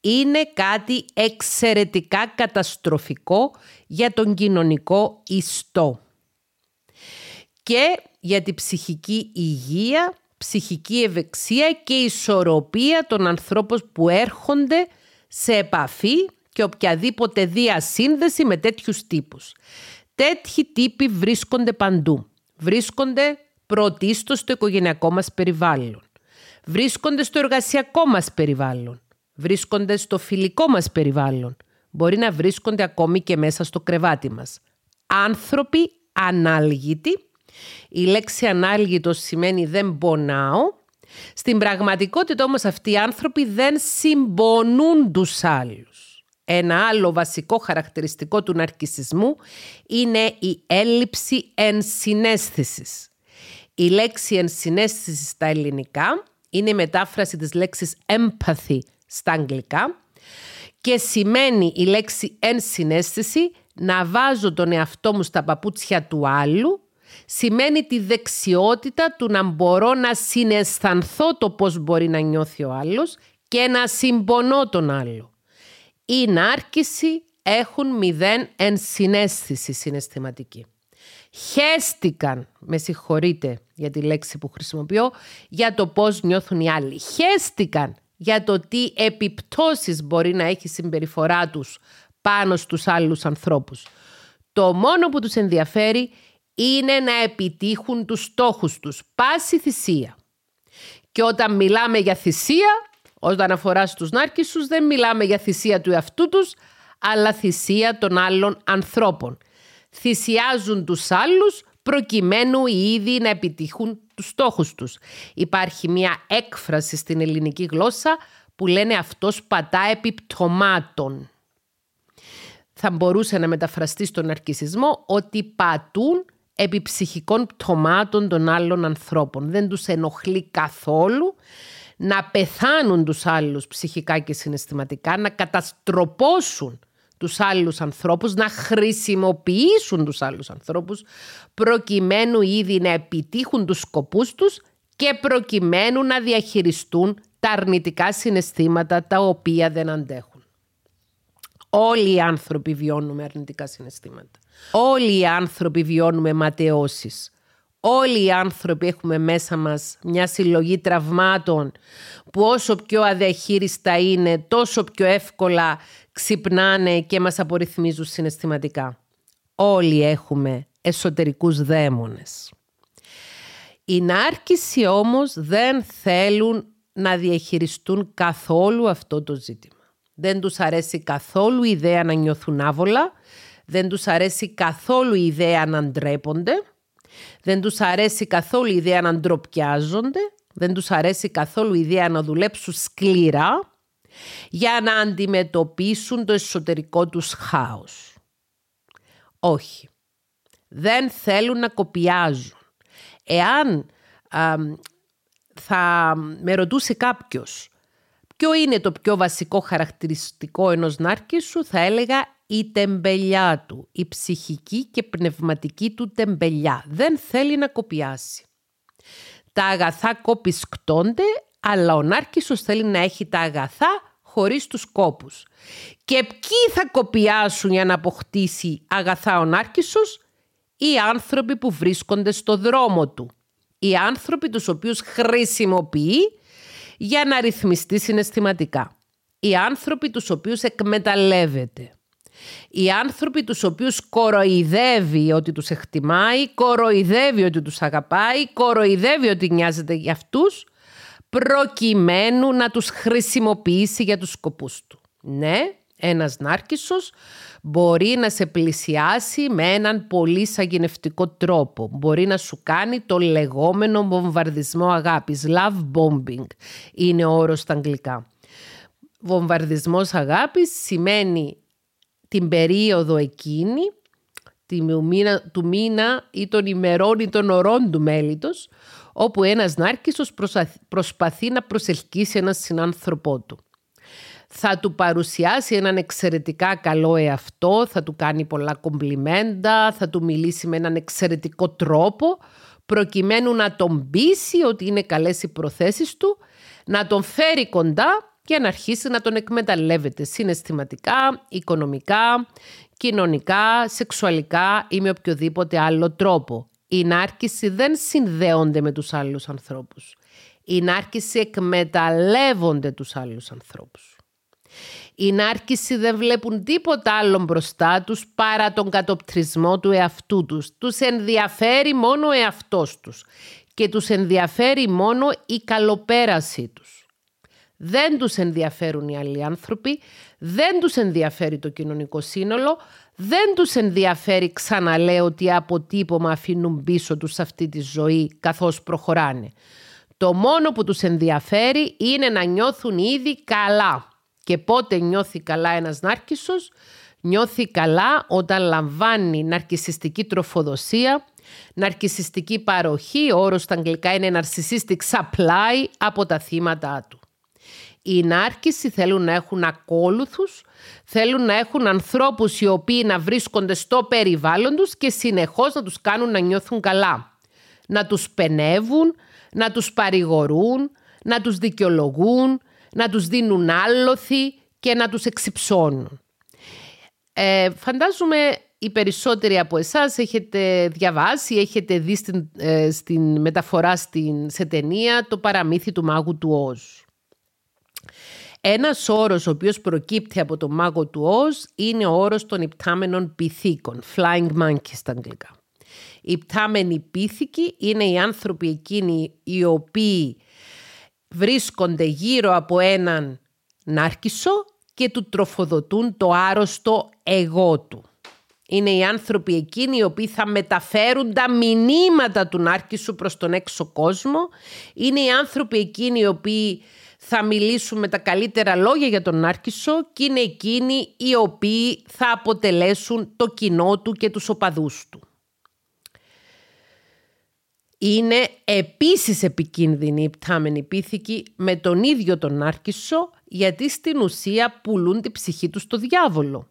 είναι κάτι εξαιρετικά καταστροφικό για τον κοινωνικό ιστό. Και για την ψυχική υγεία, ψυχική ευεξία και ισορροπία των ανθρώπων που έρχονται σε επαφή και οποιαδήποτε διασύνδεση με τέτοιους τύπους. Τέτοιοι τύποι βρίσκονται παντού. Βρίσκονται πρωτίστως στο οικογενειακό μας περιβάλλον. Βρίσκονται στο εργασιακό μας περιβάλλον. Βρίσκονται στο φιλικό μας περιβάλλον. Μπορεί να βρίσκονται ακόμη και μέσα στο κρεβάτι μας. Άνθρωποι ανάλγητοι. Η λέξη ανάλγητος σημαίνει δεν πονάω. Στην πραγματικότητα όμως αυτοί οι άνθρωποι δεν συμπονούν τους άλλους. Ένα άλλο βασικό χαρακτηριστικό του ναρκισισμού είναι η έλλειψη ενσυναίσθησης. Η λέξη ενσυναίσθησης στα ελληνικά είναι η μετάφραση της λέξης empathy στα αγγλικά και σημαίνει η λέξη ενσυναίσθηση να βάζω τον εαυτό μου στα παπούτσια του άλλου σημαίνει τη δεξιότητα του να μπορώ να συναισθανθώ το πώς μπορεί να νιώθει ο άλλος και να συμπονώ τον άλλο. Η νάρκηση έχουν μηδέν ενσυναίσθηση συναισθηματική χέστηκαν, με συγχωρείτε για τη λέξη που χρησιμοποιώ, για το πώς νιώθουν οι άλλοι. Χέστηκαν για το τι επιπτώσεις μπορεί να έχει η συμπεριφορά τους πάνω στους άλλους ανθρώπους. Το μόνο που τους ενδιαφέρει είναι να επιτύχουν τους στόχους τους. Πάση θυσία. Και όταν μιλάμε για θυσία, όταν αφοράς στους νάρκισσους, δεν μιλάμε για θυσία του εαυτού τους, αλλά θυσία των άλλων ανθρώπων θυσιάζουν τους άλλους προκειμένου οι ίδιοι να επιτύχουν τους στόχους τους. Υπάρχει μια έκφραση στην ελληνική γλώσσα που λένε αυτός πατά επιπτωμάτων. Θα μπορούσε να μεταφραστεί στον αρκισισμό ότι πατούν επί ψυχικών πτωμάτων των άλλων ανθρώπων. Δεν τους ενοχλεί καθόλου να πεθάνουν τους άλλους ψυχικά και συναισθηματικά, να καταστροπώσουν τους άλλους ανθρώπους, να χρησιμοποιήσουν τους άλλους ανθρώπους προκειμένου ήδη να επιτύχουν τους σκοπούς τους και προκειμένου να διαχειριστούν τα αρνητικά συναισθήματα τα οποία δεν αντέχουν. Όλοι οι άνθρωποι βιώνουμε αρνητικά συναισθήματα. Όλοι οι άνθρωποι βιώνουμε ματαιώσεις. Όλοι οι άνθρωποι έχουμε μέσα μας μια συλλογή τραυμάτων που όσο πιο αδιαχείριστα είναι τόσο πιο εύκολα ξυπνάνε και μας απορριθμίζουν συναισθηματικά. Όλοι έχουμε εσωτερικούς δαίμονες. Οι νάρκισοι όμως δεν θέλουν να διαχειριστούν καθόλου αυτό το ζήτημα. Δεν τους αρέσει καθόλου η ιδέα να νιώθουν άβολα, δεν τους αρέσει καθόλου η ιδέα να ντρέπονται, δεν τους αρέσει καθόλου η ιδέα να ντροπιάζονται, δεν τους αρέσει καθόλου η ιδέα να δουλέψουν σκληρά για να αντιμετωπίσουν το εσωτερικό τους χάος. Όχι. Δεν θέλουν να κοπιάζουν. Εάν θα με ρωτούσε κάποιος ποιο είναι το πιο βασικό χαρακτηριστικό ενός σου, θα έλεγα η τεμπελιά του, η ψυχική και πνευματική του τεμπελιά. Δεν θέλει να κοπιάσει. Τα αγαθά κοπισκτώνται, αλλά ο Νάρκισσος θέλει να έχει τα αγαθά χωρίς τους κόπους. Και ποιοι θα κοπιάσουν για να αποκτήσει αγαθά ο Νάρκισσος; Οι άνθρωποι που βρίσκονται στο δρόμο του. Οι άνθρωποι τους οποίους χρησιμοποιεί για να ρυθμιστεί συναισθηματικά. Οι άνθρωποι τους οποίους εκμεταλλεύεται. Οι άνθρωποι τους οποίους κοροϊδεύει ότι τους εκτιμάει, κοροϊδεύει ότι τους αγαπάει, κοροϊδεύει ότι νοιάζεται για αυτούς προκειμένου να τους χρησιμοποιήσει για τους σκοπούς του. Ναι, ένας νάρκισσος μπορεί να σε πλησιάσει με έναν πολύ σαγηνευτικό τρόπο. Μπορεί να σου κάνει το λεγόμενο βομβαρδισμό αγάπης. Love bombing είναι ο όρος στα αγγλικά. Βομβαρδισμός αγάπης σημαίνει την περίοδο εκείνη του μήνα, του μήνα ή των ημερών ή των ωρών του μέλητος όπου ένας νάρκισσος προσπαθεί να προσελκύσει έναν συνάνθρωπό του. Θα του παρουσιάσει έναν εξαιρετικά καλό εαυτό, θα του κάνει πολλά κομπλιμέντα, θα του μιλήσει με έναν εξαιρετικό τρόπο, προκειμένου να τον πείσει ότι είναι καλές οι προθέσεις του, να τον φέρει κοντά και να αρχίσει να τον εκμεταλλεύεται συναισθηματικά, οικονομικά, κοινωνικά, σεξουαλικά ή με οποιοδήποτε άλλο τρόπο. Η νάρκηση δεν συνδέονται με τους άλλους ανθρώπους. Η νάρκηση εκμεταλλεύονται τους άλλους ανθρώπους. Οι νάρκηση δεν βλέπουν τίποτα άλλο μπροστά τους παρά τον κατοπτρισμό του εαυτού τους. Τους ενδιαφέρει μόνο ο εαυτός τους και τους ενδιαφέρει μόνο η καλοπέρασή τους. Δεν τους ενδιαφέρουν οι άλλοι άνθρωποι, δεν τους ενδιαφέρει το κοινωνικό σύνολο, δεν τους ενδιαφέρει ξαναλέω τι αποτύπωμα αφήνουν πίσω τους σε αυτή τη ζωή καθώς προχωράνε. Το μόνο που τους ενδιαφέρει είναι να νιώθουν ήδη καλά. Και πότε νιώθει καλά ένας νάρκισσος, νιώθει καλά όταν λαμβάνει ναρκισιστική τροφοδοσία, ναρκισιστική παροχή, ο όρος στα αγγλικά είναι narcissistic supply, από τα θύματα του. Οι νάρκισοι θέλουν να έχουν ακόλουθους, θέλουν να έχουν ανθρώπους οι οποίοι να βρίσκονται στο περιβάλλον τους και συνεχώς να τους κάνουν να νιώθουν καλά. Να τους πενεύουν, να τους παρηγορούν, να τους δικαιολογούν, να τους δίνουν άλοθη και να τους εξυψώνουν. Ε, φαντάζομαι οι περισσότεροι από εσάς έχετε διαβάσει, έχετε δει στην, ε, στην μεταφορά στην, σε ταινία το παραμύθι του μάγου του Όζ. Ένας όρος ο οποίος προκύπτει από το μάγο του Όζ είναι ο όρος των υπτάμενων πυθίκων, flying monkeys στα αγγλικά. Οι υπτάμενοι πίθηκοι είναι οι άνθρωποι εκείνοι οι οποίοι βρίσκονται γύρω από έναν νάρκισο και του τροφοδοτούν το άρρωστο εγώ του. Είναι οι άνθρωποι εκείνοι οι οποίοι θα μεταφέρουν τα μηνύματα του νάρκισου προς τον έξω κόσμο. Είναι οι άνθρωποι εκείνοι οι οποίοι θα μιλήσουν με τα καλύτερα λόγια για τον Νάρκισο και είναι εκείνοι οι οποίοι θα αποτελέσουν το κοινό του και τους οπαδούς του. Είναι επίσης επικίνδυνη η πτάμενη πίθηκη με τον ίδιο τον Νάρκισο γιατί στην ουσία πουλούν τη ψυχή τους στο διάβολο.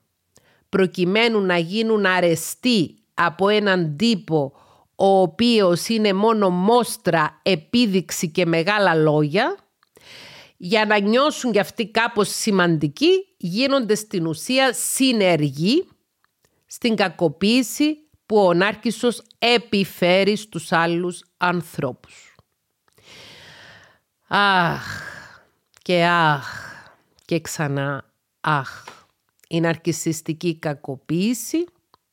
Προκειμένου να γίνουν αρεστοί από έναν τύπο ο οποίος είναι μόνο μόστρα, επίδειξη και μεγάλα λόγια για να νιώσουν κι αυτοί κάπως σημαντικοί, γίνονται στην ουσία συνεργοί στην κακοποίηση που ο Νάρκισσος επιφέρει στους άλλους ανθρώπους. Αχ και αχ και ξανά αχ. Η ναρκισιστική κακοποίηση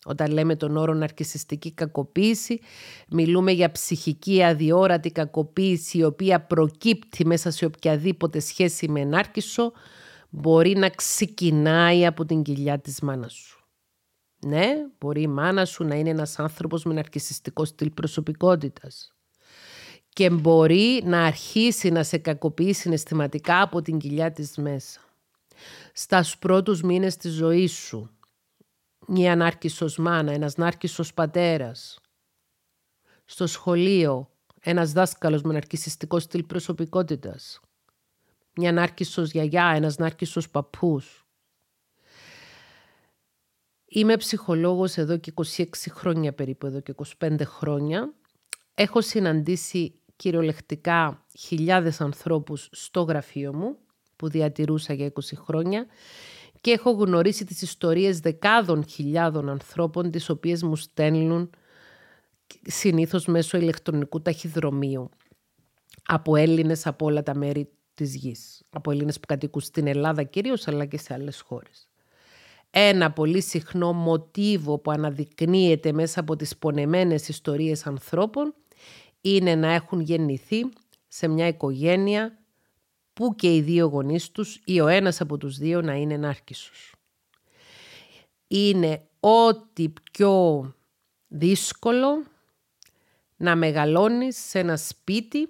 όταν λέμε τον όρο ναρκισιστική κακοποίηση, μιλούμε για ψυχική αδιόρατη κακοποίηση η οποία προκύπτει μέσα σε οποιαδήποτε σχέση με νάρκισο, μπορεί να ξεκινάει από την κοιλιά της μάνας σου. Ναι, μπορεί η μάνα σου να είναι ένας άνθρωπος με ναρκισιστικό στυλ προσωπικότητας και μπορεί να αρχίσει να σε κακοποιεί συναισθηματικά από την κοιλιά της μέσα. Στα πρώτους μήνες της ζωής σου, μια νάρκισσος μάνα, ένας νάρκισσος πατέρας. Στο σχολείο, ένας δάσκαλος με ναρκισιστικό στυλ προσωπικότητας. Μια νάρκισσος γιαγιά, ένας νάρκισσος παππούς. Είμαι ψυχολόγος εδώ και 26 χρόνια περίπου, εδώ και 25 χρόνια. Έχω συναντήσει κυριολεκτικά χιλιάδες ανθρώπους στο γραφείο μου, που διατηρούσα για 20 χρόνια και έχω γνωρίσει τις ιστορίες δεκάδων χιλιάδων ανθρώπων τις οποίες μου στέλνουν συνήθως μέσω ηλεκτρονικού ταχυδρομείου από Έλληνες από όλα τα μέρη της γης. Από Έλληνες που κατοικούν στην Ελλάδα κυρίως αλλά και σε άλλες χώρες. Ένα πολύ συχνό μοτίβο που αναδεικνύεται μέσα από τις πονεμένες ιστορίες ανθρώπων είναι να έχουν γεννηθεί σε μια οικογένεια που και οι δύο γονείς τους ή ο ένας από τους δύο να είναι νάρκισσος. Είναι ό,τι πιο δύσκολο να μεγαλώνεις σε ένα σπίτι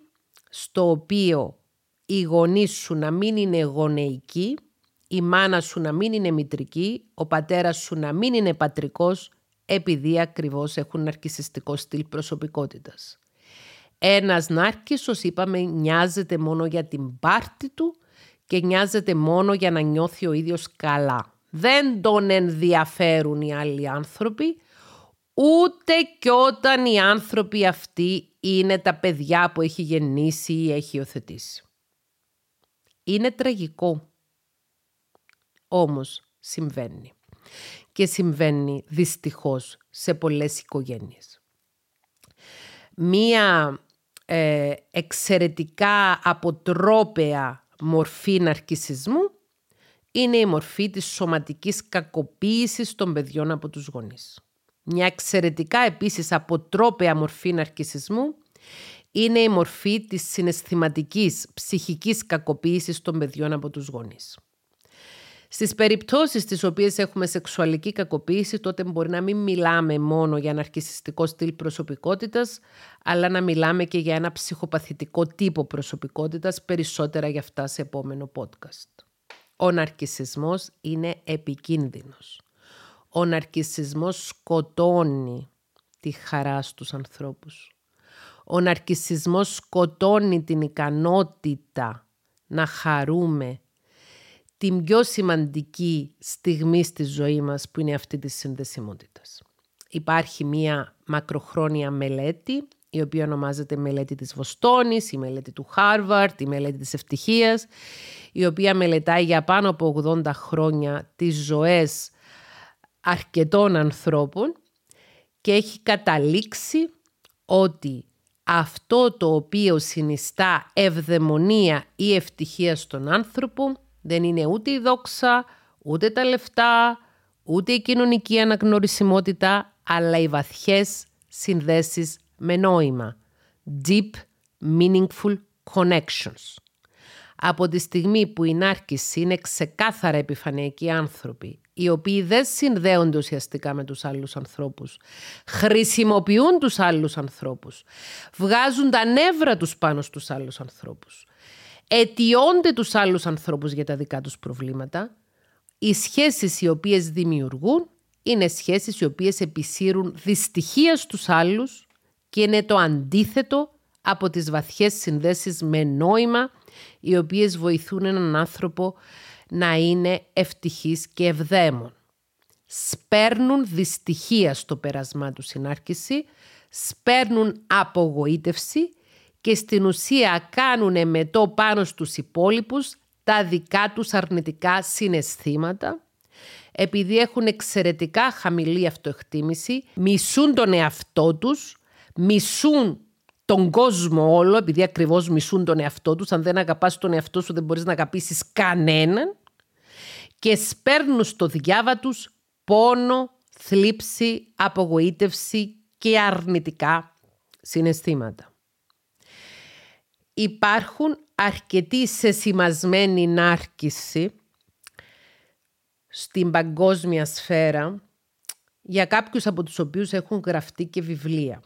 στο οποίο οι γονείς σου να μην είναι γονεϊκοί, η μάνα σου να μην είναι μητρική, ο πατέρας σου να μην είναι πατρικός, επειδή ακριβώς έχουν ναρκισιστικό στυλ προσωπικότητας. Ένας νάρκισσος, είπαμε, νοιάζεται μόνο για την πάρτη του και νοιάζεται μόνο για να νιώθει ο ίδιος καλά. Δεν τον ενδιαφέρουν οι άλλοι άνθρωποι, ούτε και όταν οι άνθρωποι αυτοί είναι τα παιδιά που έχει γεννήσει ή έχει υιοθετήσει. Είναι τραγικό. Όμως συμβαίνει. Και συμβαίνει δυστυχώς σε πολλές οικογένειες. Μία ε, εξαιρετικά αποτρόπαια μορφή ναρκισισμού είναι η μορφή της σωματικής κακοποίησης των παιδιών από τους γονείς. Μια εξαιρετικά επίσης αποτρόπαια μορφή ναρκισισμού είναι η μορφή της συναισθηματικής ψυχικής κακοποίησης των παιδιών από τους γονείς. Στις περιπτώσεις στις οποίες έχουμε σεξουαλική κακοποίηση, τότε μπορεί να μην μιλάμε μόνο για ναρκισιστικό στυλ προσωπικότητας, αλλά να μιλάμε και για ένα ψυχοπαθητικό τύπο προσωπικότητας, περισσότερα για αυτά σε επόμενο podcast. Ο ναρκισισμός είναι επικίνδυνος. Ο ναρκισισμός σκοτώνει τη χαρά στους ανθρώπους. Ο ναρκισισμός σκοτώνει την ικανότητα να χαρούμε την πιο σημαντική στιγμή στη ζωή μας που είναι αυτή της συνδεσιμότητας. Υπάρχει μία μακροχρόνια μελέτη η οποία ονομάζεται μελέτη της Βοστόνης, η μελέτη του Χάρβαρτ, η μελέτη της ευτυχίας, η οποία μελετάει για πάνω από 80 χρόνια τις ζωές αρκετών ανθρώπων και έχει καταλήξει ότι αυτό το οποίο συνιστά ευδαιμονία ή ευτυχία στον άνθρωπο δεν είναι ούτε η δόξα, ούτε τα λεφτά, ούτε η κοινωνική αναγνωρισιμότητα, αλλά οι βαθιές συνδέσεις με νόημα. Deep, meaningful connections. Από τη στιγμή που η νάρκηση είναι ξεκάθαρα επιφανειακοί άνθρωποι, οι οποίοι δεν συνδέονται ουσιαστικά με τους άλλους ανθρώπους, χρησιμοποιούν τους άλλους ανθρώπους, βγάζουν τα νεύρα τους πάνω στους άλλους ανθρώπους, αιτιώνται τους άλλους ανθρώπους για τα δικά τους προβλήματα, οι σχέσεις οι οποίες δημιουργούν είναι σχέσεις οι οποίες επισύρουν δυστυχία στους άλλους και είναι το αντίθετο από τις βαθιές συνδέσεις με νόημα οι οποίες βοηθούν έναν άνθρωπο να είναι ευτυχής και ευδαίμων. Σπέρνουν δυστυχία στο πέρασμά του συνάρκηση, σπέρνουν απογοήτευση και στην ουσία κάνουν με το πάνω στους υπόλοιπους τα δικά τους αρνητικά συναισθήματα επειδή έχουν εξαιρετικά χαμηλή αυτοεκτίμηση, μισούν τον εαυτό τους, μισούν τον κόσμο όλο, επειδή ακριβώς μισούν τον εαυτό τους. Αν δεν αγαπάς τον εαυτό σου δεν μπορείς να αγαπήσεις κανέναν. Και σπέρνουν στο διάβα τους πόνο, θλίψη, απογοήτευση και αρνητικά συναισθήματα. Υπάρχουν αρκετοί σεσημασμένοι νάρκηση στην παγκόσμια σφαίρα για κάποιους από τους οποίους έχουν γραφτεί και βιβλία.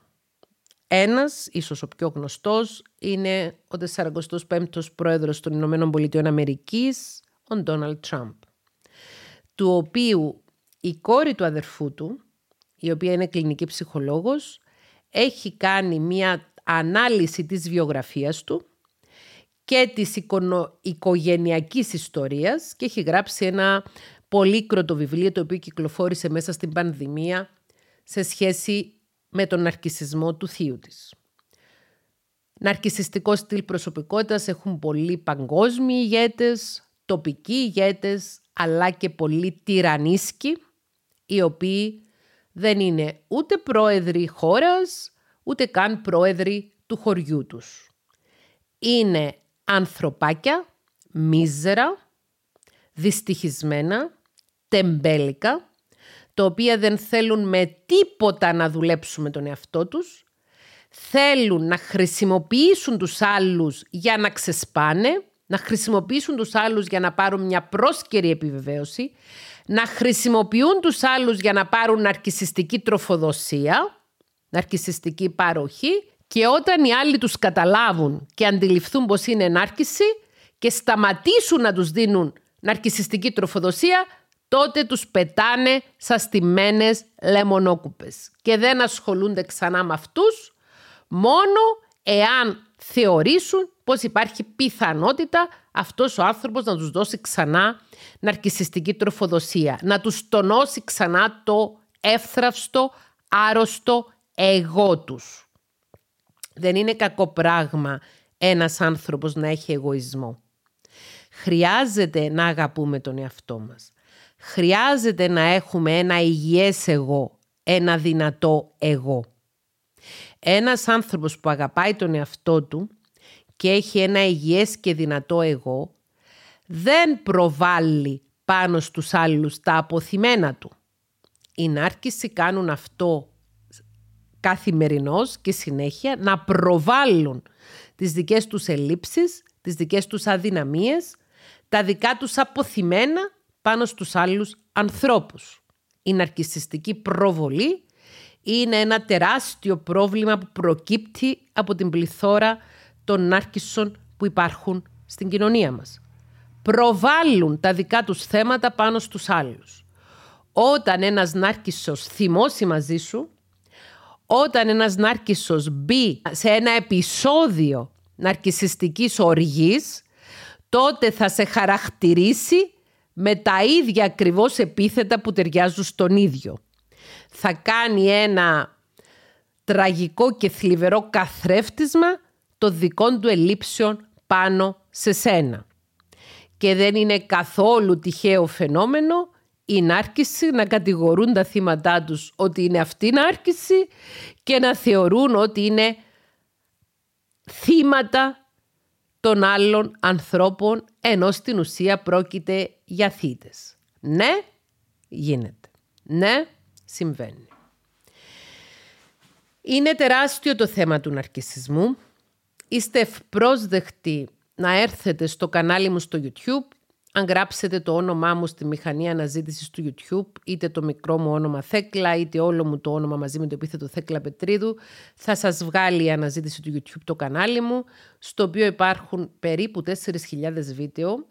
Ένας, ίσως ο πιο γνωστός, είναι ο 45ος πρόεδρος των Ηνωμένων Πολιτειών Αμερικής, ο Ντόναλτ Τραμπ, του οποίου η κόρη του αδερφού του, η οποία είναι κλινική ψυχολόγος, έχει κάνει μια ανάλυση της βιογραφίας του και της οικονο... οικογενειακής ιστορίας και έχει γράψει ένα πολύκροτο βιβλίο το οποίο κυκλοφόρησε μέσα στην πανδημία σε σχέση με τον ναρκισισμό του θείου της. Ναρκισιστικό στυλ προσωπικότητας έχουν πολλοί παγκόσμιοι ηγέτες, τοπικοί ηγέτες, αλλά και πολλοί τυρανίσκοι, οι οποίοι δεν είναι ούτε πρόεδροι χώρας, ούτε καν πρόεδροι του χωριού τους. Είναι ανθρωπάκια, μίζερα, δυστυχισμένα, τεμπέλικα, τα οποία δεν θέλουν με τίποτα να δουλέψουν με τον εαυτό τους, θέλουν να χρησιμοποιήσουν τους άλλους για να ξεσπάνε, να χρησιμοποιήσουν τους άλλους για να πάρουν μια πρόσκαιρη επιβεβαίωση, να χρησιμοποιούν τους άλλους για να πάρουν ναρκισιστική τροφοδοσία, ναρκισιστική παροχή και όταν οι άλλοι τους καταλάβουν και αντιληφθούν πως είναι ενάρκηση και σταματήσουν να τους δίνουν ναρκισιστική τροφοδοσία, τότε τους πετάνε σαν στημένες λεμονόκουπες. Και δεν ασχολούνται ξανά με αυτούς μόνο εάν θεωρήσουν πως υπάρχει πιθανότητα αυτός ο άνθρωπος να τους δώσει ξανά ναρκισιστική τροφοδοσία, να τους τονώσει ξανά το εύθραυστο, άρρωστο εγώ τους. Δεν είναι κακό πράγμα ένας άνθρωπος να έχει εγωισμό. Χρειάζεται να αγαπούμε τον εαυτό μας. Χρειάζεται να έχουμε ένα υγιές εγώ, ένα δυνατό εγώ. Ένας άνθρωπος που αγαπάει τον εαυτό του και έχει ένα υγιές και δυνατό εγώ, δεν προβάλλει πάνω στους άλλους τα αποθυμένα του. Οι νάρκισοι κάνουν αυτό καθημερινώς και συνέχεια να προβάλλουν τις δικές τους ελλείψεις, τις δικές τους αδυναμίες, τα δικά τους αποθυμένα πάνω στους άλλους ανθρώπους. Η ναρκισιστική προβολή είναι ένα τεράστιο πρόβλημα που προκύπτει από την πληθώρα των νάρκισσων που υπάρχουν στην κοινωνία μας. Προβάλλουν τα δικά τους θέματα πάνω στους άλλους. Όταν ένας νάρκισσος θυμώσει μαζί σου, όταν ένας νάρκισσος μπει σε ένα επεισόδιο ναρκισιστικής οργής, τότε θα σε χαρακτηρίσει με τα ίδια ακριβώς επίθετα που ταιριάζουν στον ίδιο. Θα κάνει ένα τραγικό και θλιβερό καθρέφτισμα το δικό του ελλείψεων πάνω σε σένα. Και δεν είναι καθόλου τυχαίο φαινόμενο η νάρκηση να κατηγορούν τα θύματά τους ότι είναι αυτή η νάρκηση και να θεωρούν ότι είναι θύματα των άλλων ανθρώπων ενώ στην ουσία πρόκειται για θύτες. Ναι, γίνεται. Ναι, συμβαίνει. Είναι τεράστιο το θέμα του ναρκισισμού. Είστε ευπρόσδεκτοι να έρθετε στο κανάλι μου στο YouTube αν γράψετε το όνομά μου στη μηχανή αναζήτησης του YouTube, είτε το μικρό μου όνομα Θέκλα, είτε όλο μου το όνομα μαζί με το επίθετο Θέκλα Πετρίδου, θα σας βγάλει η αναζήτηση του YouTube το κανάλι μου, στο οποίο υπάρχουν περίπου 4.000 βίντεο,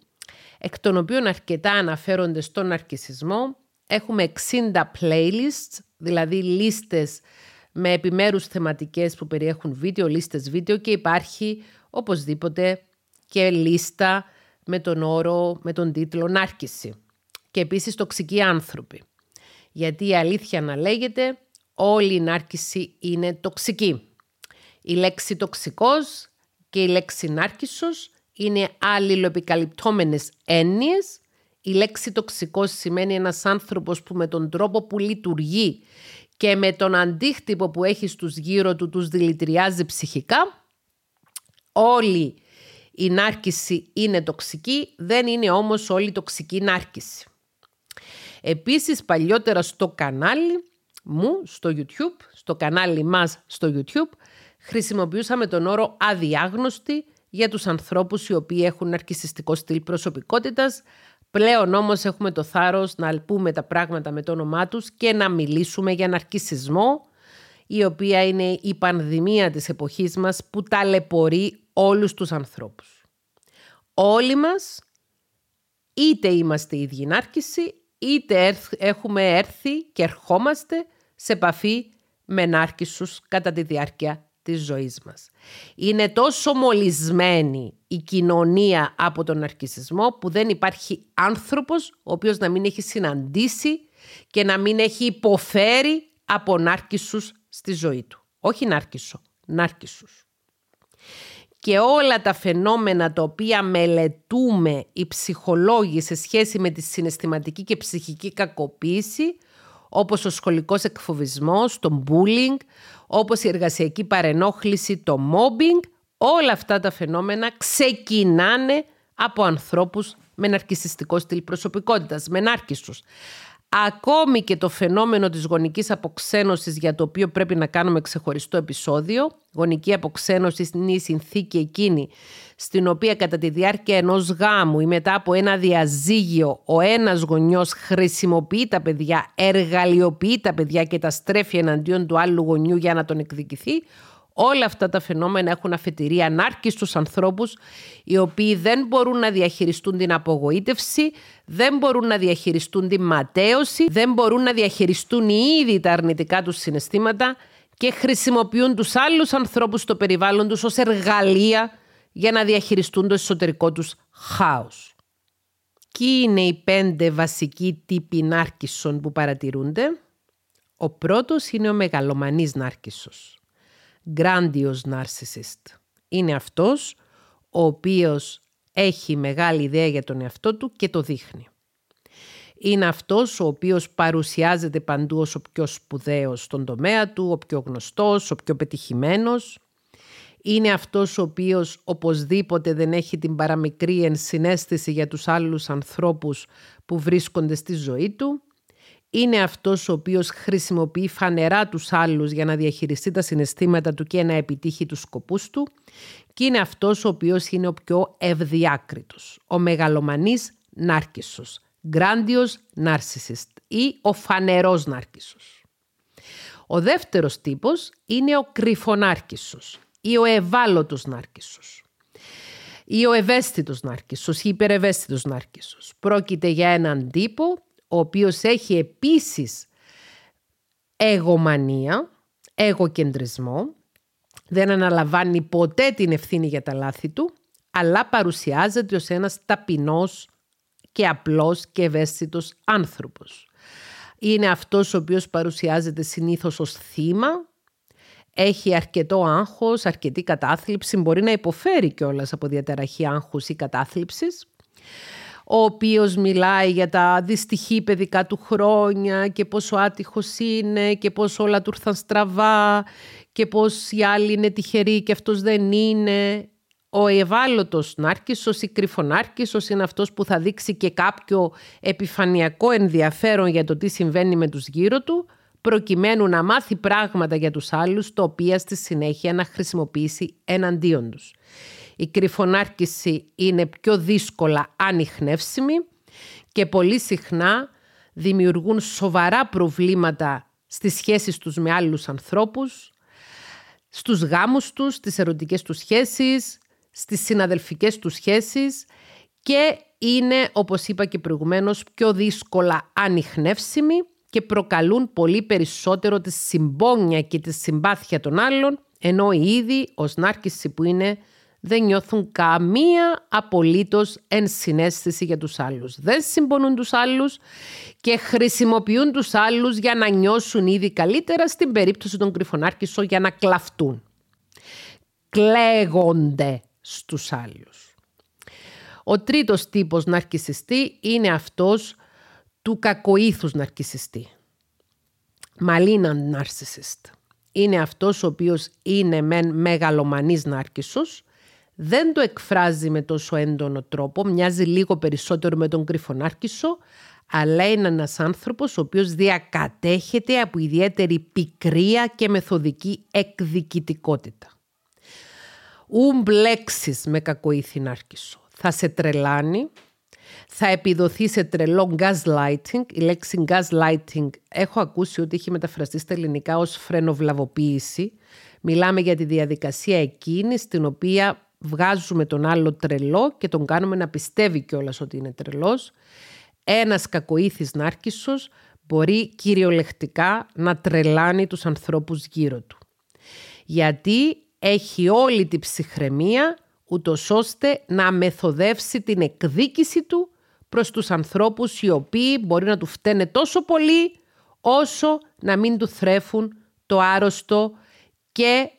εκ των οποίων αρκετά αναφέρονται στον αρκισισμό. Έχουμε 60 playlists, δηλαδή λίστες με επιμέρους θεματικές που περιέχουν βίντεο, λίστες βίντεο και υπάρχει οπωσδήποτε και λίστα με τον όρο, με τον τίτλο «Νάρκηση» και επίσης «Τοξικοί άνθρωποι». Γιατί η αλήθεια να λέγεται, όλη η νάρκηση είναι τοξική. Η λέξη τοξικός και η λέξη νάρκησος είναι αλληλοεπικαλυπτόμενες έννοιες. Η λέξη τοξικός σημαίνει ένας άνθρωπος που με τον τρόπο που λειτουργεί και με τον αντίκτυπο που έχει στους γύρω του τους δηλητηριάζει ψυχικά. Όλοι η νάρκηση είναι τοξική, δεν είναι όμως όλη τοξική νάρκηση. Επίσης παλιότερα στο κανάλι μου, στο YouTube, στο κανάλι μας στο YouTube, χρησιμοποιούσαμε τον όρο αδιάγνωστη για τους ανθρώπους οι οποίοι έχουν ναρκισιστικό στυλ προσωπικότητας. Πλέον όμως έχουμε το θάρρος να πούμε τα πράγματα με το όνομά τους και να μιλήσουμε για ναρκισισμό, η οποία είναι η πανδημία της εποχής μας που ταλαιπωρεί όλους τους ανθρώπους. Όλοι μας είτε είμαστε ίδιοι νάρκηση, είτε έχουμε έρθει και ερχόμαστε σε επαφή με νάρκισσους κατά τη διάρκεια της ζωής μας. Είναι τόσο μολυσμένη η κοινωνία από τον ναρκισισμό που δεν υπάρχει άνθρωπος ο οποίος να μην έχει συναντήσει και να μην έχει υποφέρει από νάρκισσους στη ζωή του. Όχι νάρκισσο, νάρκισσους και όλα τα φαινόμενα τα οποία μελετούμε οι ψυχολόγοι σε σχέση με τη συναισθηματική και ψυχική κακοποίηση, όπως ο σχολικός εκφοβισμός, το bullying, όπως η εργασιακή παρενόχληση, το mobbing, όλα αυτά τα φαινόμενα ξεκινάνε από ανθρώπους με ναρκισιστικό στυλ προσωπικότητας, με νάρκισσους. Ακόμη και το φαινόμενο της γονικής αποξένωσης για το οποίο πρέπει να κάνουμε ξεχωριστό επεισόδιο. Γονική αποξένωση είναι η συνθήκη εκείνη στην οποία κατά τη διάρκεια ενός γάμου ή μετά από ένα διαζύγιο ο ένας γονιός χρησιμοποιεί τα παιδιά, εργαλειοποιεί τα παιδιά και τα στρέφει εναντίον του άλλου γονιού για να τον εκδικηθεί. Όλα αυτά τα φαινόμενα έχουν αφετηρία ανάρκης στους ανθρώπους οι οποίοι δεν μπορούν να διαχειριστούν την απογοήτευση, δεν μπορούν να διαχειριστούν την ματέωση, δεν μπορούν να διαχειριστούν ήδη τα αρνητικά τους συναισθήματα και χρησιμοποιούν τους άλλους ανθρώπους στο περιβάλλον τους ως εργαλεία για να διαχειριστούν το εσωτερικό τους χάος. Ποιοι είναι οι πέντε βασικοί τύποι νάρκισσων που παρατηρούνται; Ο πρώτος είναι ο μεγαλομανής νάρκισσος. Grandiose narcissist. Είναι αυτός ο οποίος έχει μεγάλη ιδέα για τον εαυτό του και το δείχνει. Είναι αυτός ο οποίος παρουσιάζεται παντού ως ο πιο σπουδαίος στον τομέα του, ο πιο γνωστός, ο πιο πετυχημένος. Είναι αυτός ο οποίος οπωσδήποτε δεν έχει την παραμικρή ενσυναίσθηση για τους άλλους ανθρώπους που βρίσκονται στη ζωή του είναι αυτός ο οποίος χρησιμοποιεί φανερά τους άλλους για να διαχειριστεί τα συναισθήματα του και να επιτύχει τους σκοπούς του και είναι αυτός ο οποίος είναι ο πιο ευδιάκριτος, ο μεγαλομανής νάρκισσος, grandiose narcissist ή ο φανερός νάρκισσος. Ο δεύτερος τύπος είναι ο κρυφονάρκισσος ή ο ευάλωτος νάρκισσος ή ο ευαίσθητος νάρκισσος ή υπερευαίσθητος νάρκισσος. Πρόκειται για έναν τύπο ο οποίος έχει επίσης εγωμανία, εγωκεντρισμό, δεν αναλαμβάνει ποτέ την ευθύνη για τα λάθη του, αλλά παρουσιάζεται ως ένας ταπεινός και απλός και ευαίσθητος άνθρωπος. Είναι αυτός ο οποίος παρουσιάζεται συνήθως ως θύμα, έχει αρκετό άγχος, αρκετή κατάθλιψη, μπορεί να υποφέρει κιόλας από διαταραχή άγχους ή κατάθλιψης ο οποίος μιλάει για τα δυστυχή παιδικά του χρόνια και πόσο άτυχος είναι και πόσο όλα του ήρθαν στραβά και πως οι άλλοι είναι τυχεροί και αυτός δεν είναι. Ο ευάλωτος νάρκισσος ή κρυφονάρκισσος είναι αυτός που θα δείξει και κάποιο επιφανειακό ενδιαφέρον για το τι συμβαίνει με τους γύρω του προκειμένου να μάθει πράγματα για τους άλλους, το οποία στη συνέχεια να χρησιμοποιήσει εναντίον τους. Η κρυφονάρκηση είναι πιο δύσκολα ανιχνεύσιμη και πολύ συχνά δημιουργούν σοβαρά προβλήματα στις σχέσεις τους με άλλους ανθρώπους, στους γάμους τους, στις ερωτικές τους σχέσεις, στις συναδελφικές τους σχέσεις και είναι, όπως είπα και προηγουμένως, πιο δύσκολα ανιχνεύσιμοι και προκαλούν πολύ περισσότερο τη συμπόνια και τη συμπάθεια των άλλων, ενώ οι ίδιοι ως νάρκηση που είναι δεν νιώθουν καμία απολύτως ενσυναίσθηση για τους άλλους. Δεν συμπονούν τους άλλους και χρησιμοποιούν τους άλλους για να νιώσουν ήδη καλύτερα στην περίπτωση των κρυφονάρκησων για να κλαφτούν. Κλαίγονται στους άλλους. Ο τρίτος τύπος ναρκισιστή είναι αυτός του κακοήθους ναρκισιστή. Μαλίνα narcissist. Είναι αυτός ο οποίος είναι μεν μεγαλομανής νάρκισσος, δεν το εκφράζει με τόσο έντονο τρόπο, μοιάζει λίγο περισσότερο με τον κρυφονάρκησο, αλλά είναι ένας άνθρωπος ο οποίος διακατέχεται από ιδιαίτερη πικρία και μεθοδική εκδικητικότητα. Ου μπλέξεις με κακοήθη νάρκησο. Θα σε τρελάνει, θα επιδοθεί σε τρελό gaslighting. Η λέξη gaslighting έχω ακούσει ότι έχει μεταφραστεί στα ελληνικά ως φρενοβλαβοποίηση. Μιλάμε για τη διαδικασία εκείνης στην οποία βγάζουμε τον άλλο τρελό και τον κάνουμε να πιστεύει κιόλας ότι είναι τρελός. Ένας κακοήθης νάρκισσος μπορεί κυριολεκτικά να τρελάνει τους ανθρώπους γύρω του. Γιατί έχει όλη τη ψυχραιμία ούτως ώστε να μεθοδεύσει την εκδίκηση του προς τους ανθρώπους οι οποίοι μπορεί να του φταίνε τόσο πολύ όσο να μην του θρέφουν το άρρωστο και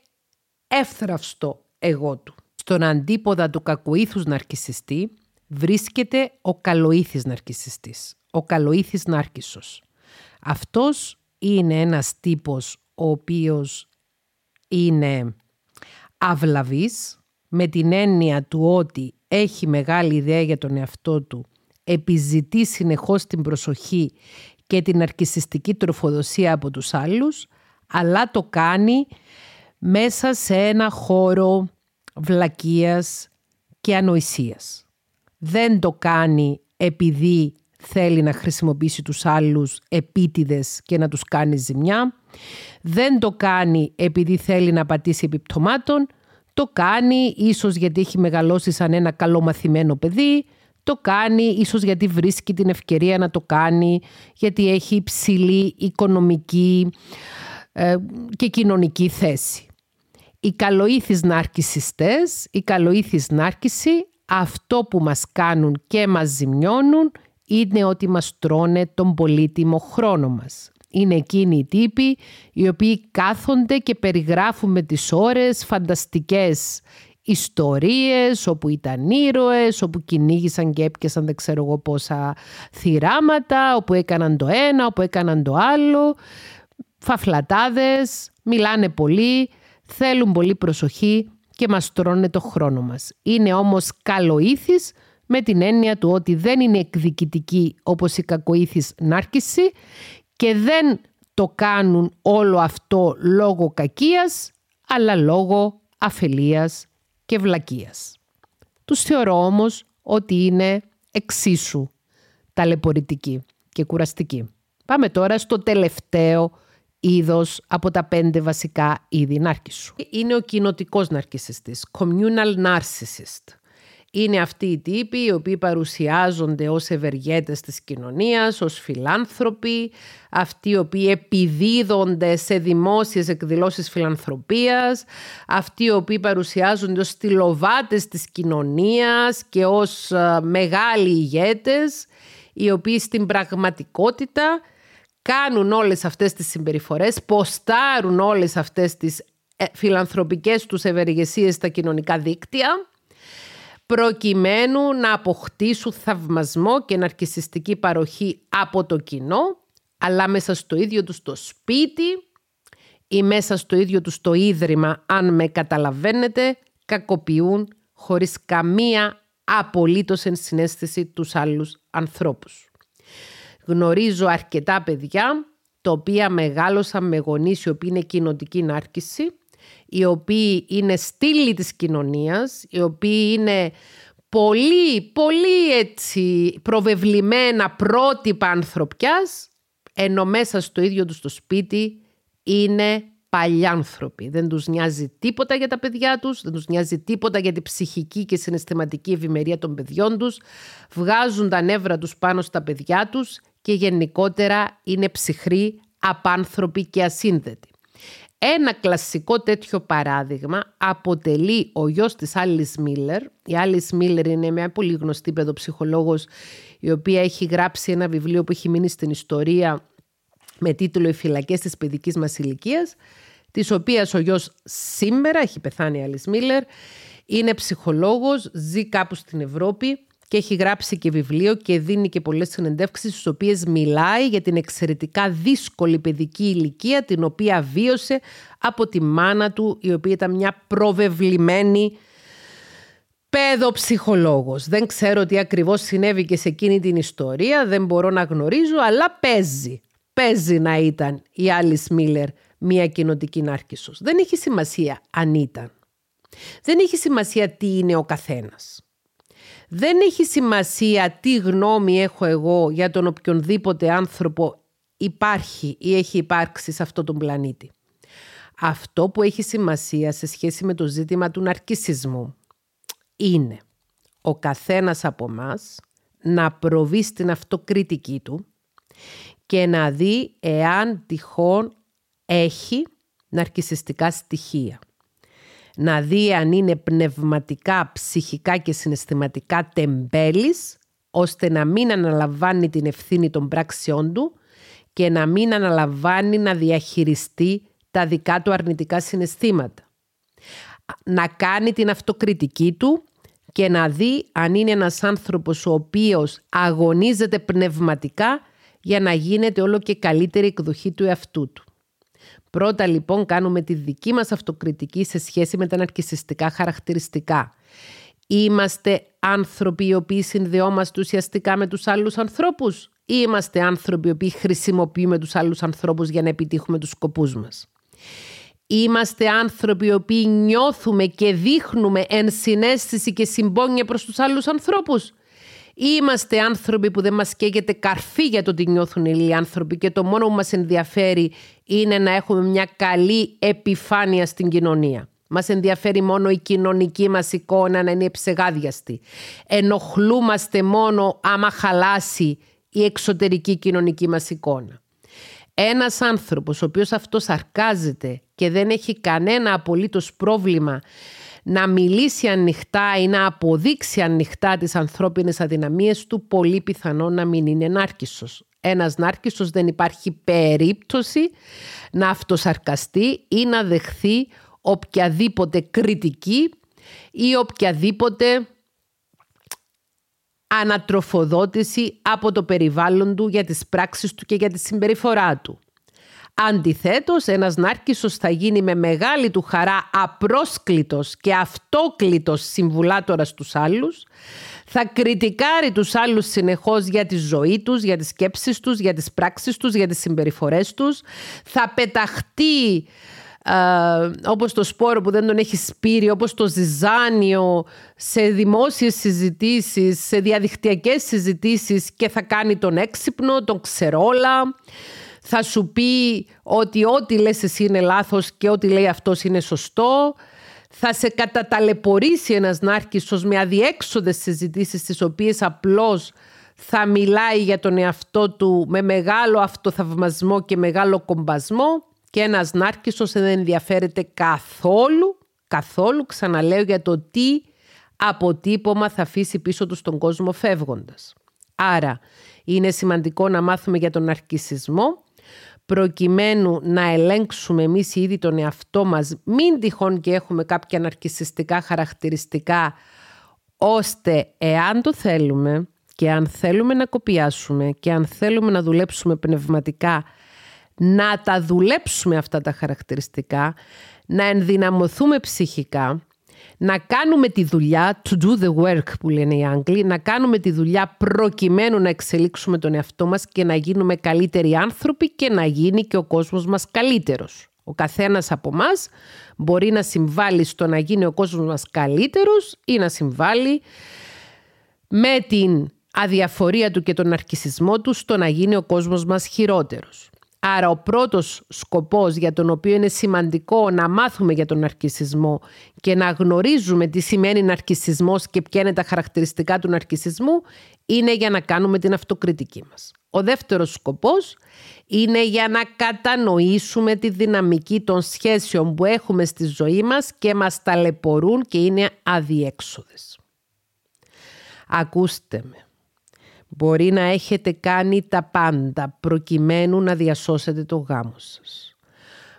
εύθραυστο εγώ του. Στον αντίποδα του κακοήθους ναρκισιστή βρίσκεται ο καλοήθης ναρκισιστής, ο καλοήθης νάρκισσος. Αυτός είναι ένας τύπος ο οποίος είναι αυλαβής με την έννοια του ότι έχει μεγάλη ιδέα για τον εαυτό του, επιζητεί συνεχώς την προσοχή και την αρκισιστική τροφοδοσία από τους άλλους, αλλά το κάνει μέσα σε ένα χώρο βλακείας και ανοησίας. Δεν το κάνει επειδή θέλει να χρησιμοποιήσει τους άλλους επίτηδες και να τους κάνει ζημιά. Δεν το κάνει επειδή θέλει να πατήσει επιπτωμάτων. Το κάνει ίσως γιατί έχει μεγαλώσει σαν ένα καλό μαθημένο παιδί. Το κάνει ίσως γιατί βρίσκει την ευκαιρία να το κάνει, γιατί έχει υψηλή οικονομική ε, και κοινωνική θέση. Οι καλοήθεις ναρκισιστές, οι καλοήθεις νάρκηση, αυτό που μας κάνουν και μας ζημιώνουν είναι ότι μας τρώνε τον πολύτιμο χρόνο μας. είναι εκείνοι οι τύποι οι οποίοι κάθονται και περιγράφουν με τις ώρες φανταστικές ιστορίες όπου ήταν ήρωες, όπου κυνήγησαν και έπιασαν δεν ξέρω εγώ πόσα θυράματα, όπου έκαναν το ένα, όπου έκαναν το άλλο, φαφλατάδες, μιλάνε πολύ, θέλουν πολύ προσοχή και μας τρώνε το χρόνο μας. Είναι όμως καλοήθης με την έννοια του ότι δεν είναι εκδικητική όπως η κακοήθης νάρκηση και δεν το κάνουν όλο αυτό λόγω κακίας αλλά λόγω αφελίας και βλακείας. Τους θεωρώ όμως ότι είναι εξίσου ταλαιπωρητικοί και κουραστικοί. Πάμε τώρα στο τελευταίο είδος από τα πέντε βασικά είδη νάρκισσου. Είναι ο κοινοτικός ναρκισιστής, communal narcissist είναι αυτοί οι τύποι οι οποίοι παρουσιάζονται ως ευεργέτες της κοινωνίας, ως φιλάνθρωποι, αυτοί οι οποίοι επιδίδονται σε δημόσιες εκδηλώσεις φιλανθρωπίας, αυτοί οι οποίοι παρουσιάζονται ως στυλοβάτες της κοινωνίας και ως ε, μεγάλοι ηγέτες, οι οποίοι στην πραγματικότητα κάνουν όλες αυτές τις συμπεριφορές, ποστάρουν όλες αυτές τις ε, φιλανθρωπικές τους ευεργεσίες στα κοινωνικά δίκτυα προκειμένου να αποκτήσουν θαυμασμό και ναρκισιστική παροχή από το κοινό, αλλά μέσα στο ίδιο τους το σπίτι ή μέσα στο ίδιο τους το ίδρυμα, αν με καταλαβαίνετε, κακοποιούν χωρίς καμία απολύτως ενσυναίσθηση τους άλλους ανθρώπους. Γνωρίζω αρκετά παιδιά, τα οποία μεγάλωσαν με γονείς οι οποίοι είναι κοινοτική νάρκηση οι οποίοι είναι στήλοι της κοινωνίας, οι οποίοι είναι πολύ, πολύ έτσι προβεβλημένα πρότυπα ανθρωπιάς, ενώ μέσα στο ίδιο τους το σπίτι είναι παλιάνθρωποι. Δεν τους νοιάζει τίποτα για τα παιδιά τους, δεν τους νοιάζει τίποτα για την ψυχική και συναισθηματική ευημερία των παιδιών τους, βγάζουν τα νεύρα τους πάνω στα παιδιά τους και γενικότερα είναι ψυχροί, απάνθρωποι και ασύνδετοι. Ένα κλασικό τέτοιο παράδειγμα αποτελεί ο γιος της Άλις Μίλλερ. Η Άλις Μίλλερ είναι μια πολύ γνωστή παιδοψυχολόγος η οποία έχει γράψει ένα βιβλίο που έχει μείνει στην ιστορία με τίτλο «Οι φυλακές της παιδικής μας ηλικίας, της οποίας ο γιος σήμερα, έχει πεθάνει η Άλις Μίλλερ, είναι ψυχολόγος, ζει κάπου στην Ευρώπη και έχει γράψει και βιβλίο και δίνει και πολλές συνεντεύξεις στις οποίες μιλάει για την εξαιρετικά δύσκολη παιδική ηλικία την οποία βίωσε από τη μάνα του η οποία ήταν μια προβεβλημένη παιδοψυχολόγος. Δεν ξέρω τι ακριβώς συνέβη και σε εκείνη την ιστορία, δεν μπορώ να γνωρίζω, αλλά παίζει. Παίζει να ήταν η Άλις Μίλλερ μια κοινοτική νάρκισσος. Δεν έχει σημασία αν ήταν. Δεν έχει σημασία τι είναι ο καθένας. Δεν έχει σημασία τι γνώμη έχω εγώ για τον οποιονδήποτε άνθρωπο υπάρχει ή έχει υπάρξει σε αυτόν τον πλανήτη. Αυτό που έχει σημασία σε σχέση με το ζήτημα του ναρκισισμού είναι ο καθένας από μας να προβεί στην αυτοκριτική του και να δει εάν τυχόν έχει ναρκισιστικά στοιχεία να δει αν είναι πνευματικά, ψυχικά και συναισθηματικά τεμπέλης, ώστε να μην αναλαμβάνει την ευθύνη των πράξεών του και να μην αναλαμβάνει να διαχειριστεί τα δικά του αρνητικά συναισθήματα. Να κάνει την αυτοκριτική του και να δει αν είναι ένας άνθρωπος ο οποίος αγωνίζεται πνευματικά για να γίνεται όλο και καλύτερη εκδοχή του εαυτού του. Πρώτα λοιπόν κάνουμε τη δική μας αυτοκριτική σε σχέση με τα ναρκισιστικά χαρακτηριστικά. Είμαστε άνθρωποι οι οποίοι συνδεόμαστε ουσιαστικά με τους άλλους ανθρώπους ή είμαστε άνθρωποι οι οποίοι χρησιμοποιούμε τους άλλους ανθρώπους για να επιτύχουμε τους σκοπούς μας; Είμαστε άνθρωποι οι οποίοι νιώθουμε και δείχνουμε ενσυναίσθηση και συμπόνια προς τους άλλους ανθρώπους; Είμαστε άνθρωποι που δεν μας καίγεται καρφί για το τι νιώθουν οι άνθρωποι και το μόνο που μας ενδιαφέρει είναι να έχουμε μια καλή επιφάνεια στην κοινωνία. Μας ενδιαφέρει μόνο η κοινωνική μας εικόνα να είναι εψεγάδιαστη. Ενοχλούμαστε μόνο άμα χαλάσει η εξωτερική κοινωνική μας εικόνα. Ένας άνθρωπος ο οποίος αυτός σαρκάζεται και δεν έχει κανένα απολύτως πρόβλημα να μιλήσει ανοιχτά ή να αποδείξει ανοιχτά τις ανθρώπινες αδυναμίες του, πολύ πιθανό να μην είναι ενάρκησος. Ένας νάρκισσος δεν υπάρχει περίπτωση να αυτοσαρκαστεί ή να δεχθεί οποιαδήποτε κριτική ή οποιαδήποτε ανατροφοδότηση από το περιβάλλον του για τις πράξεις του και για τη συμπεριφορά του. Αντιθέτως, ένας νάρκισσος θα γίνει με μεγάλη του χαρά απρόσκλητος και αυτόκλητος συμβουλάτορας στους άλλους, θα κριτικάρει τους άλλους συνεχώς για τη ζωή τους, για τις σκέψεις τους, για τις πράξεις τους, για τις συμπεριφορές τους, θα πεταχτεί ε, όπως το σπόρο που δεν τον έχει σπείρει, όπως το ζυζάνιο σε δημόσιες συζητήσεις, σε διαδικτυακές συζητήσεις και θα κάνει τον έξυπνο, τον ξερόλα. Θα σου πει ότι ό,τι λες εσύ είναι λάθος και ό,τι λέει αυτός είναι σωστό. Θα σε καταταλαιπωρήσει ένας νάρκισσος με αδιέξοδες συζητήσεις τις οποίες απλώς θα μιλάει για τον εαυτό του με μεγάλο αυτοθαυμασμό και μεγάλο κομπασμό και ένας νάρκισσος δεν ενδιαφέρεται καθόλου, καθόλου ξαναλέω για το τι αποτύπωμα θα αφήσει πίσω του στον κόσμο φεύγοντας. Άρα είναι σημαντικό να μάθουμε για τον ναρκισισμό προκειμένου να ελέγξουμε εμείς ήδη τον εαυτό μας μην τυχόν και έχουμε κάποια ναρκισιστικά χαρακτηριστικά ώστε εάν το θέλουμε και αν θέλουμε να κοπιάσουμε και αν θέλουμε να δουλέψουμε πνευματικά να τα δουλέψουμε αυτά τα χαρακτηριστικά, να ενδυναμωθούμε ψυχικά, να κάνουμε τη δουλειά, to do the work που λένε οι Άγγλοι, να κάνουμε τη δουλειά προκειμένου να εξελίξουμε τον εαυτό μας και να γίνουμε καλύτεροι άνθρωποι και να γίνει και ο κόσμος μας καλύτερος. Ο καθένας από εμά μπορεί να συμβάλλει στο να γίνει ο κόσμος μας καλύτερος ή να συμβάλλει με την αδιαφορία του και τον αρκισισμό του στο να γίνει ο κόσμος μας χειρότερος. Άρα ο πρώτος σκοπός για τον οποίο είναι σημαντικό να μάθουμε για τον ναρκισισμό και να γνωρίζουμε τι σημαίνει ναρκισισμός και ποια είναι τα χαρακτηριστικά του ναρκισισμού είναι για να κάνουμε την αυτοκριτική μας. Ο δεύτερος σκοπός είναι για να κατανοήσουμε τη δυναμική των σχέσεων που έχουμε στη ζωή μας και μας ταλαιπωρούν και είναι αδιέξοδες. Ακούστε με. Μπορεί να έχετε κάνει τα πάντα προκειμένου να διασώσετε το γάμο σας.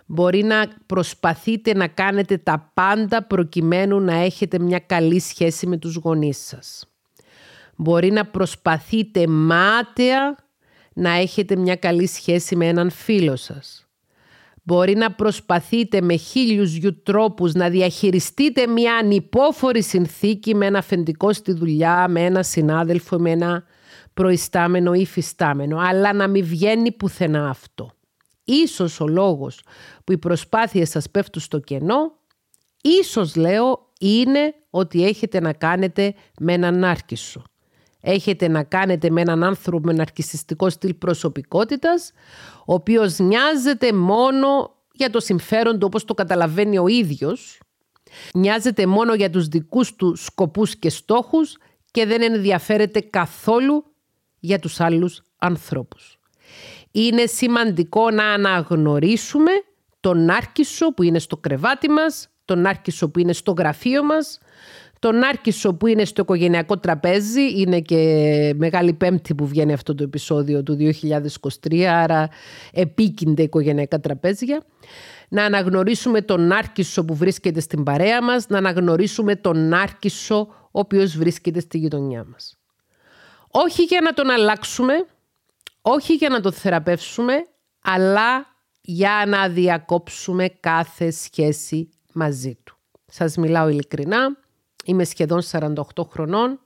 Μπορεί να προσπαθείτε να κάνετε τα πάντα προκειμένου να έχετε μια καλή σχέση με τους γονείς σας. Μπορεί να προσπαθείτε μάταια να έχετε μια καλή σχέση με έναν φίλο σας. Μπορεί να προσπαθείτε με χίλιους γιου τρόπους να διαχειριστείτε μια ανυπόφορη συνθήκη με ένα αφεντικό στη δουλειά, με ένα συνάδελφο, με ένα προϊστάμενο ή φυστάμενο, αλλά να μην βγαίνει πουθενά αυτό. Ίσως ο λόγος που οι προσπάθειες σας πέφτουν στο κενό, ίσως λέω είναι ότι έχετε να κάνετε με έναν άρκισο. Έχετε να κάνετε με έναν άνθρωπο με ναρκισιστικό στυλ προσωπικότητας, ο οποίος νοιάζεται μόνο για το συμφέρον του όπως το καταλαβαίνει ο ίδιος, νοιάζεται μόνο για τους δικούς του σκοπούς και στόχους και δεν ενδιαφέρεται καθόλου για τους άλλους ανθρώπους. Είναι σημαντικό να αναγνωρίσουμε τον Άρκισο που είναι στο κρεβάτι μας, τον Άρκισο που είναι στο γραφείο μας, τον Άρκισο που είναι στο οικογενειακό τραπέζι, είναι και Μεγάλη Πέμπτη που βγαίνει αυτό το επεισόδιο του 2023, άρα επίκυνται οικογενειακά τραπέζια. Να αναγνωρίσουμε τον Άρκισο που βρίσκεται στην παρέα μας, να αναγνωρίσουμε τον Άρκισο ο οποίος βρίσκεται στη γειτονιά μας. Όχι για να τον αλλάξουμε, όχι για να τον θεραπεύσουμε, αλλά για να διακόψουμε κάθε σχέση μαζί του. Σας μιλάω ειλικρινά, είμαι σχεδόν 48 χρονών,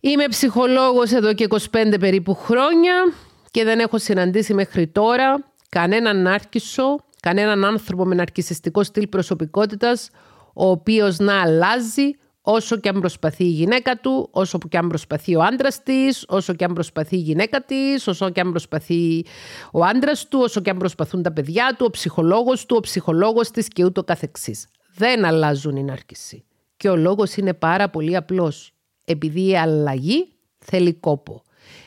είμαι ψυχολόγος εδώ και 25 περίπου χρόνια και δεν έχω συναντήσει μέχρι τώρα κανέναν άρκισο, κανέναν άνθρωπο με ναρκισιστικό στυλ προσωπικότητας, ο οποίος να αλλάζει, όσο και αν προσπαθεί η γυναίκα του, όσο και αν προσπαθεί ο άντρας της, όσο και αν προσπαθεί η γυναίκα της, όσο και αν προσπαθεί ο άντρας του, όσο και αν προσπαθούν τα παιδιά του, ο ψυχολόγος του, ο ψυχολόγος της και ούτω καθεξής. Δεν αλλάζουν οι ναρκισοί. Και ο λόγος είναι πάρα πολύ απλός. Επειδή η αλλαγή θέλει κόπο.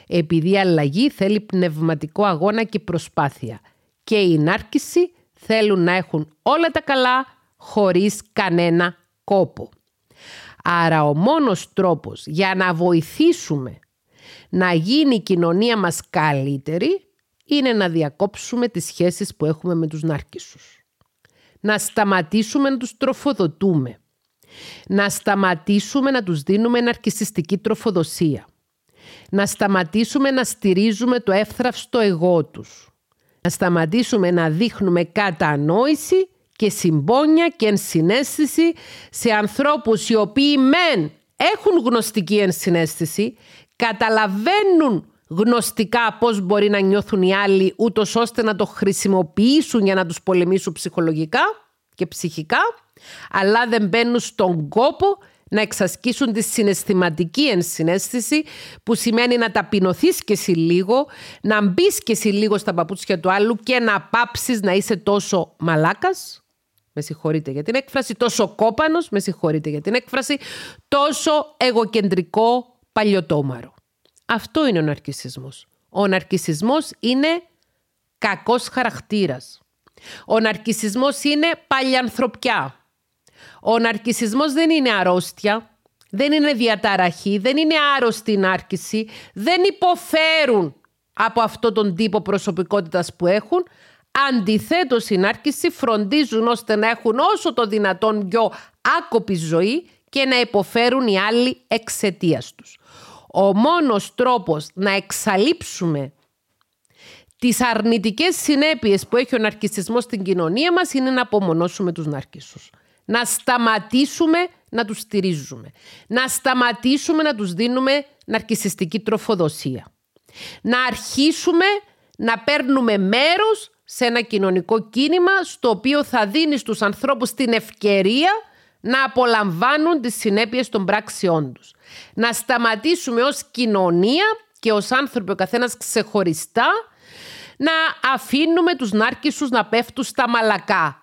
Επειδή η αλλαγή θέλει πνευματικό αγώνα και προσπάθεια. Και οι νάρκισοι θέλουν να έχουν όλα τα καλά χωρίς κανένα κόπο. Άρα ο μόνος τρόπος για να βοηθήσουμε να γίνει η κοινωνία μας καλύτερη είναι να διακόψουμε τις σχέσεις που έχουμε με τους νάρκισσους. Να σταματήσουμε να τους τροφοδοτούμε. Να σταματήσουμε να τους δίνουμε ναρκισιστική τροφοδοσία. Να σταματήσουμε να στηρίζουμε το εύθραυστο εγώ τους. Να σταματήσουμε να δείχνουμε κατανόηση και συμπόνια και ενσυναίσθηση σε ανθρώπους οι οποίοι μεν έχουν γνωστική ενσυναίσθηση, καταλαβαίνουν γνωστικά πώς μπορεί να νιώθουν οι άλλοι ούτως ώστε να το χρησιμοποιήσουν για να τους πολεμήσουν ψυχολογικά και ψυχικά, αλλά δεν μπαίνουν στον κόπο να εξασκήσουν τη συναισθηματική ενσυναίσθηση που σημαίνει να ταπεινωθείς και εσύ λίγο, να μπεις και εσύ λίγο στα παπούτσια του άλλου και να πάψεις να είσαι τόσο μαλάκας, με συγχωρείτε για την έκφραση, τόσο κόπανος, με συγχωρείτε για την έκφραση, τόσο εγωκεντρικό παλιωτόμαρο. Αυτό είναι ο ναρκισισμός. Ο ναρκισισμός είναι κακός χαρακτήρας. Ο ναρκισισμός είναι παλιανθρωπιά. Ο ναρκισισμός δεν είναι αρρώστια, δεν είναι διαταραχή, δεν είναι άρρωστη η νάρκηση, δεν υποφέρουν από αυτόν τον τύπο προσωπικότητας που έχουν. Αντιθέτως η νάρκηση φροντίζουν ώστε να έχουν όσο το δυνατόν πιο άκοπη ζωή και να υποφέρουν οι άλλοι εξαιτίας τους. Ο μόνος τρόπος να εξαλείψουμε τις αρνητικές συνέπειες που έχει ο ναρκισισμός στην κοινωνία μας είναι να απομονώσουμε τους ναρκισσούς. Να σταματήσουμε να τους στηρίζουμε. Να σταματήσουμε να τους δίνουμε ναρκισιστική τροφοδοσία. Να αρχίσουμε να παίρνουμε μέρος σε ένα κοινωνικό κίνημα στο οποίο θα δίνεις στους ανθρώπους την ευκαιρία να απολαμβάνουν τις συνέπειες των πράξεών τους. Να σταματήσουμε ως κοινωνία και ως άνθρωποι ο καθένας ξεχωριστά να αφήνουμε τους νάρκισσους να πέφτουν στα μαλακά.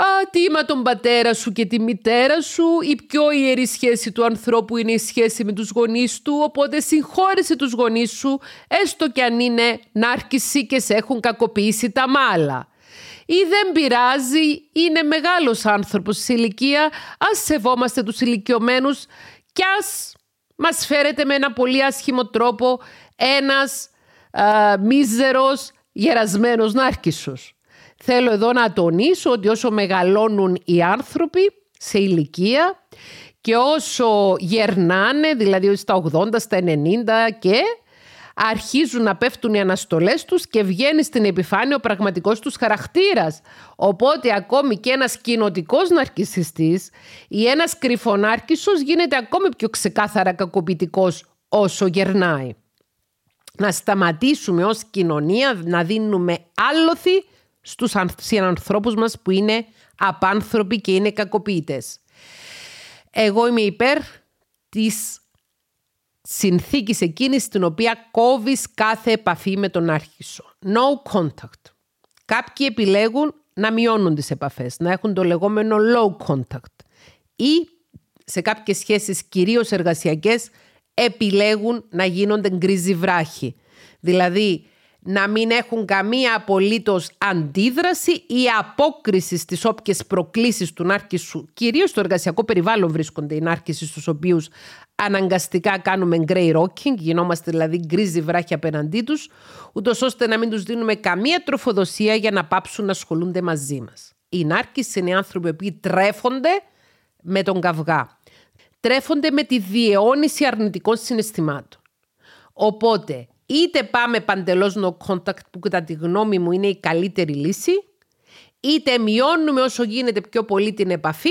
Α, τι είμαι τον πατέρα σου και τη μητέρα σου, η πιο ιερή σχέση του ανθρώπου είναι η σχέση με τους γονείς του, οπότε συγχώρεσε τους γονείς σου, έστω κι αν είναι νάρκισσοι και σε έχουν κακοποιήσει τα μάλα ή δεν πειράζει, είναι μεγάλος άνθρωπος σε ηλικία, ας σεβόμαστε τους ηλικιωμένους κι ας μας φέρεται με ένα πολύ άσχημο τρόπο ένας α, μίζερος γερασμένος νάρκισσος. Θέλω εδώ να τονίσω ότι όσο μεγαλώνουν οι άνθρωποι σε ηλικία και όσο γερνάνε, δηλαδή στα 80, στα 90 και αρχίζουν να πέφτουν οι αναστολές τους και βγαίνει στην επιφάνεια ο πραγματικός τους χαρακτήρας. Οπότε ακόμη και ένας κοινοτικός ναρκισιστής ή ένας κρυφονάρκισσος γίνεται ακόμη πιο ξεκάθαρα κακοποιητικός όσο γερνάει. Να σταματήσουμε ως κοινωνία να δίνουμε άλοθη στους ανθρώπους μας που είναι απάνθρωποι και είναι κακοποιητές. Εγώ είμαι υπέρ της συνθήκης εκείνης στην οποία κόβεις κάθε επαφή με τον άρχισο. No contact. Κάποιοι επιλέγουν να μειώνουν τις επαφές, να έχουν το λεγόμενο low contact. Ή σε κάποιες σχέσεις κυρίως εργασιακές επιλέγουν να γίνονται γκρίζι βράχοι. Δηλαδή να μην έχουν καμία απολύτως αντίδραση ή απόκριση στις όποιες προκλήσεις του νάρκησου. Κυρίως στο εργασιακό περιβάλλον βρίσκονται οι νάρκησοι στους οποίους αναγκαστικά κάνουμε grey rocking, γινόμαστε δηλαδή γκρίζι βράχια απέναντί τους, ούτως ώστε να μην τους δίνουμε καμία τροφοδοσία για να πάψουν να ασχολούνται μαζί μας. Οι νάρκησοι είναι άνθρωποι που τρέφονται με τον καυγά. Τρέφονται με τη διαιώνιση αρνητικών συναισθημάτων. Οπότε είτε πάμε παντελώς no contact που κατά τη γνώμη μου είναι η καλύτερη λύση, είτε μειώνουμε όσο γίνεται πιο πολύ την επαφή,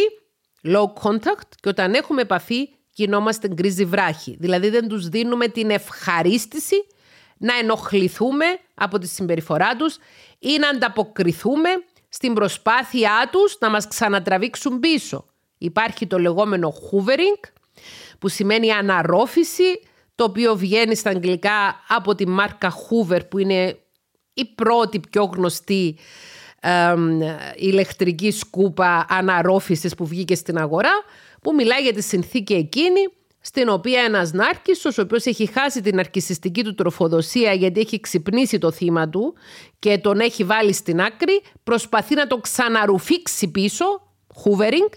low contact, και όταν έχουμε επαφή γινόμαστε γκρίζι βράχοι. Δηλαδή δεν τους δίνουμε την ευχαρίστηση να ενοχληθούμε από τη συμπεριφορά τους ή να ανταποκριθούμε στην προσπάθειά τους να μας ξανατραβήξουν πίσω. Υπάρχει το λεγόμενο hoovering που σημαίνει αναρρόφηση το οποίο βγαίνει στα αγγλικά από τη μάρκα Hoover που είναι η πρώτη πιο γνωστή ε, ηλεκτρική σκούπα αναρρόφησης που βγήκε στην αγορά που μιλάει για τη συνθήκη εκείνη στην οποία ένας νάρκισσος, ο οποίος έχει χάσει την αρκισιστική του τροφοδοσία γιατί έχει ξυπνήσει το θύμα του και τον έχει βάλει στην άκρη, προσπαθεί να το ξαναρουφήξει πίσω, hoovering,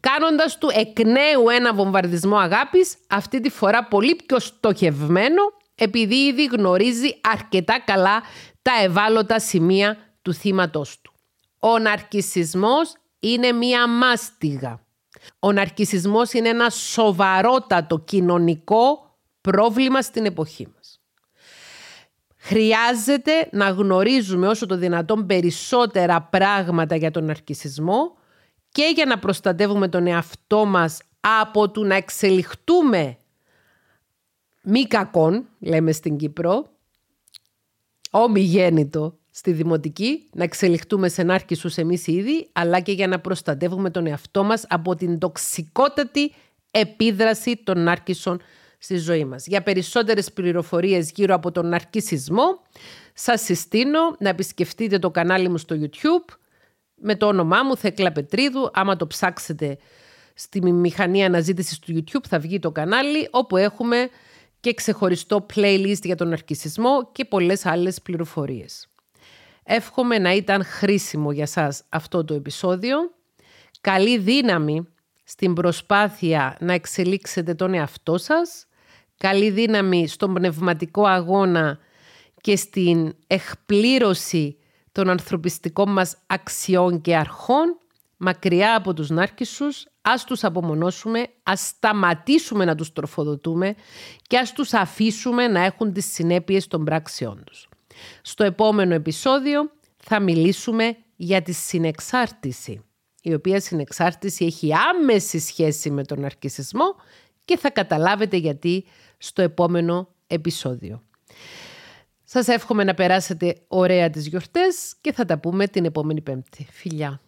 κάνοντας του εκ νέου ένα βομβαρδισμό αγάπης, αυτή τη φορά πολύ πιο στοχευμένο, επειδή ήδη γνωρίζει αρκετά καλά τα ευάλωτα σημεία του θύματός του. Ο ναρκισισμός είναι μία μάστιγα. Ο ναρκισισμός είναι ένα σοβαρότατο κοινωνικό πρόβλημα στην εποχή μας. Χρειάζεται να γνωρίζουμε όσο το δυνατόν περισσότερα πράγματα για τον ναρκισισμό και για να προστατεύουμε τον εαυτό μας από του να εξελιχτούμε μη κακόν, λέμε στην Κύπρο, ομιγέννητο στη δημοτική, να εξελιχτούμε σε νάρκισους εμείς ήδη, αλλά και για να προστατεύουμε τον εαυτό μας από την τοξικότατη επίδραση των νάρκισων στη ζωή μας. Για περισσότερες πληροφορίες γύρω από τον ναρκισισμό, σας συστήνω να επισκεφτείτε το κανάλι μου στο YouTube με το όνομά μου Θεκλά Πετρίδου. Άμα το ψάξετε στη μηχανή αναζήτησης του YouTube θα βγει το κανάλι όπου έχουμε και ξεχωριστό playlist για τον ναρκισισμό και πολλές άλλες πληροφορίες. Εύχομαι να ήταν χρήσιμο για σας αυτό το επεισόδιο. Καλή δύναμη στην προσπάθεια να εξελίξετε τον εαυτό σας. Καλή δύναμη στον πνευματικό αγώνα και στην εκπλήρωση των ανθρωπιστικών μας αξιών και αρχών, μακριά από τους νάρκισσους, ας τους απομονώσουμε, ας σταματήσουμε να τους τροφοδοτούμε και ας τους αφήσουμε να έχουν τις συνέπειες των πράξεών τους. Στο επόμενο επεισόδιο θα μιλήσουμε για τη συνεξάρτηση, η οποία συνεξάρτηση έχει άμεση σχέση με τον αρκισισμό και θα καταλάβετε γιατί στο επόμενο επεισόδιο. Σας εύχομαι να περάσετε ωραία τις γιορτές και θα τα πούμε την επόμενη πέμπτη. Φιλιά!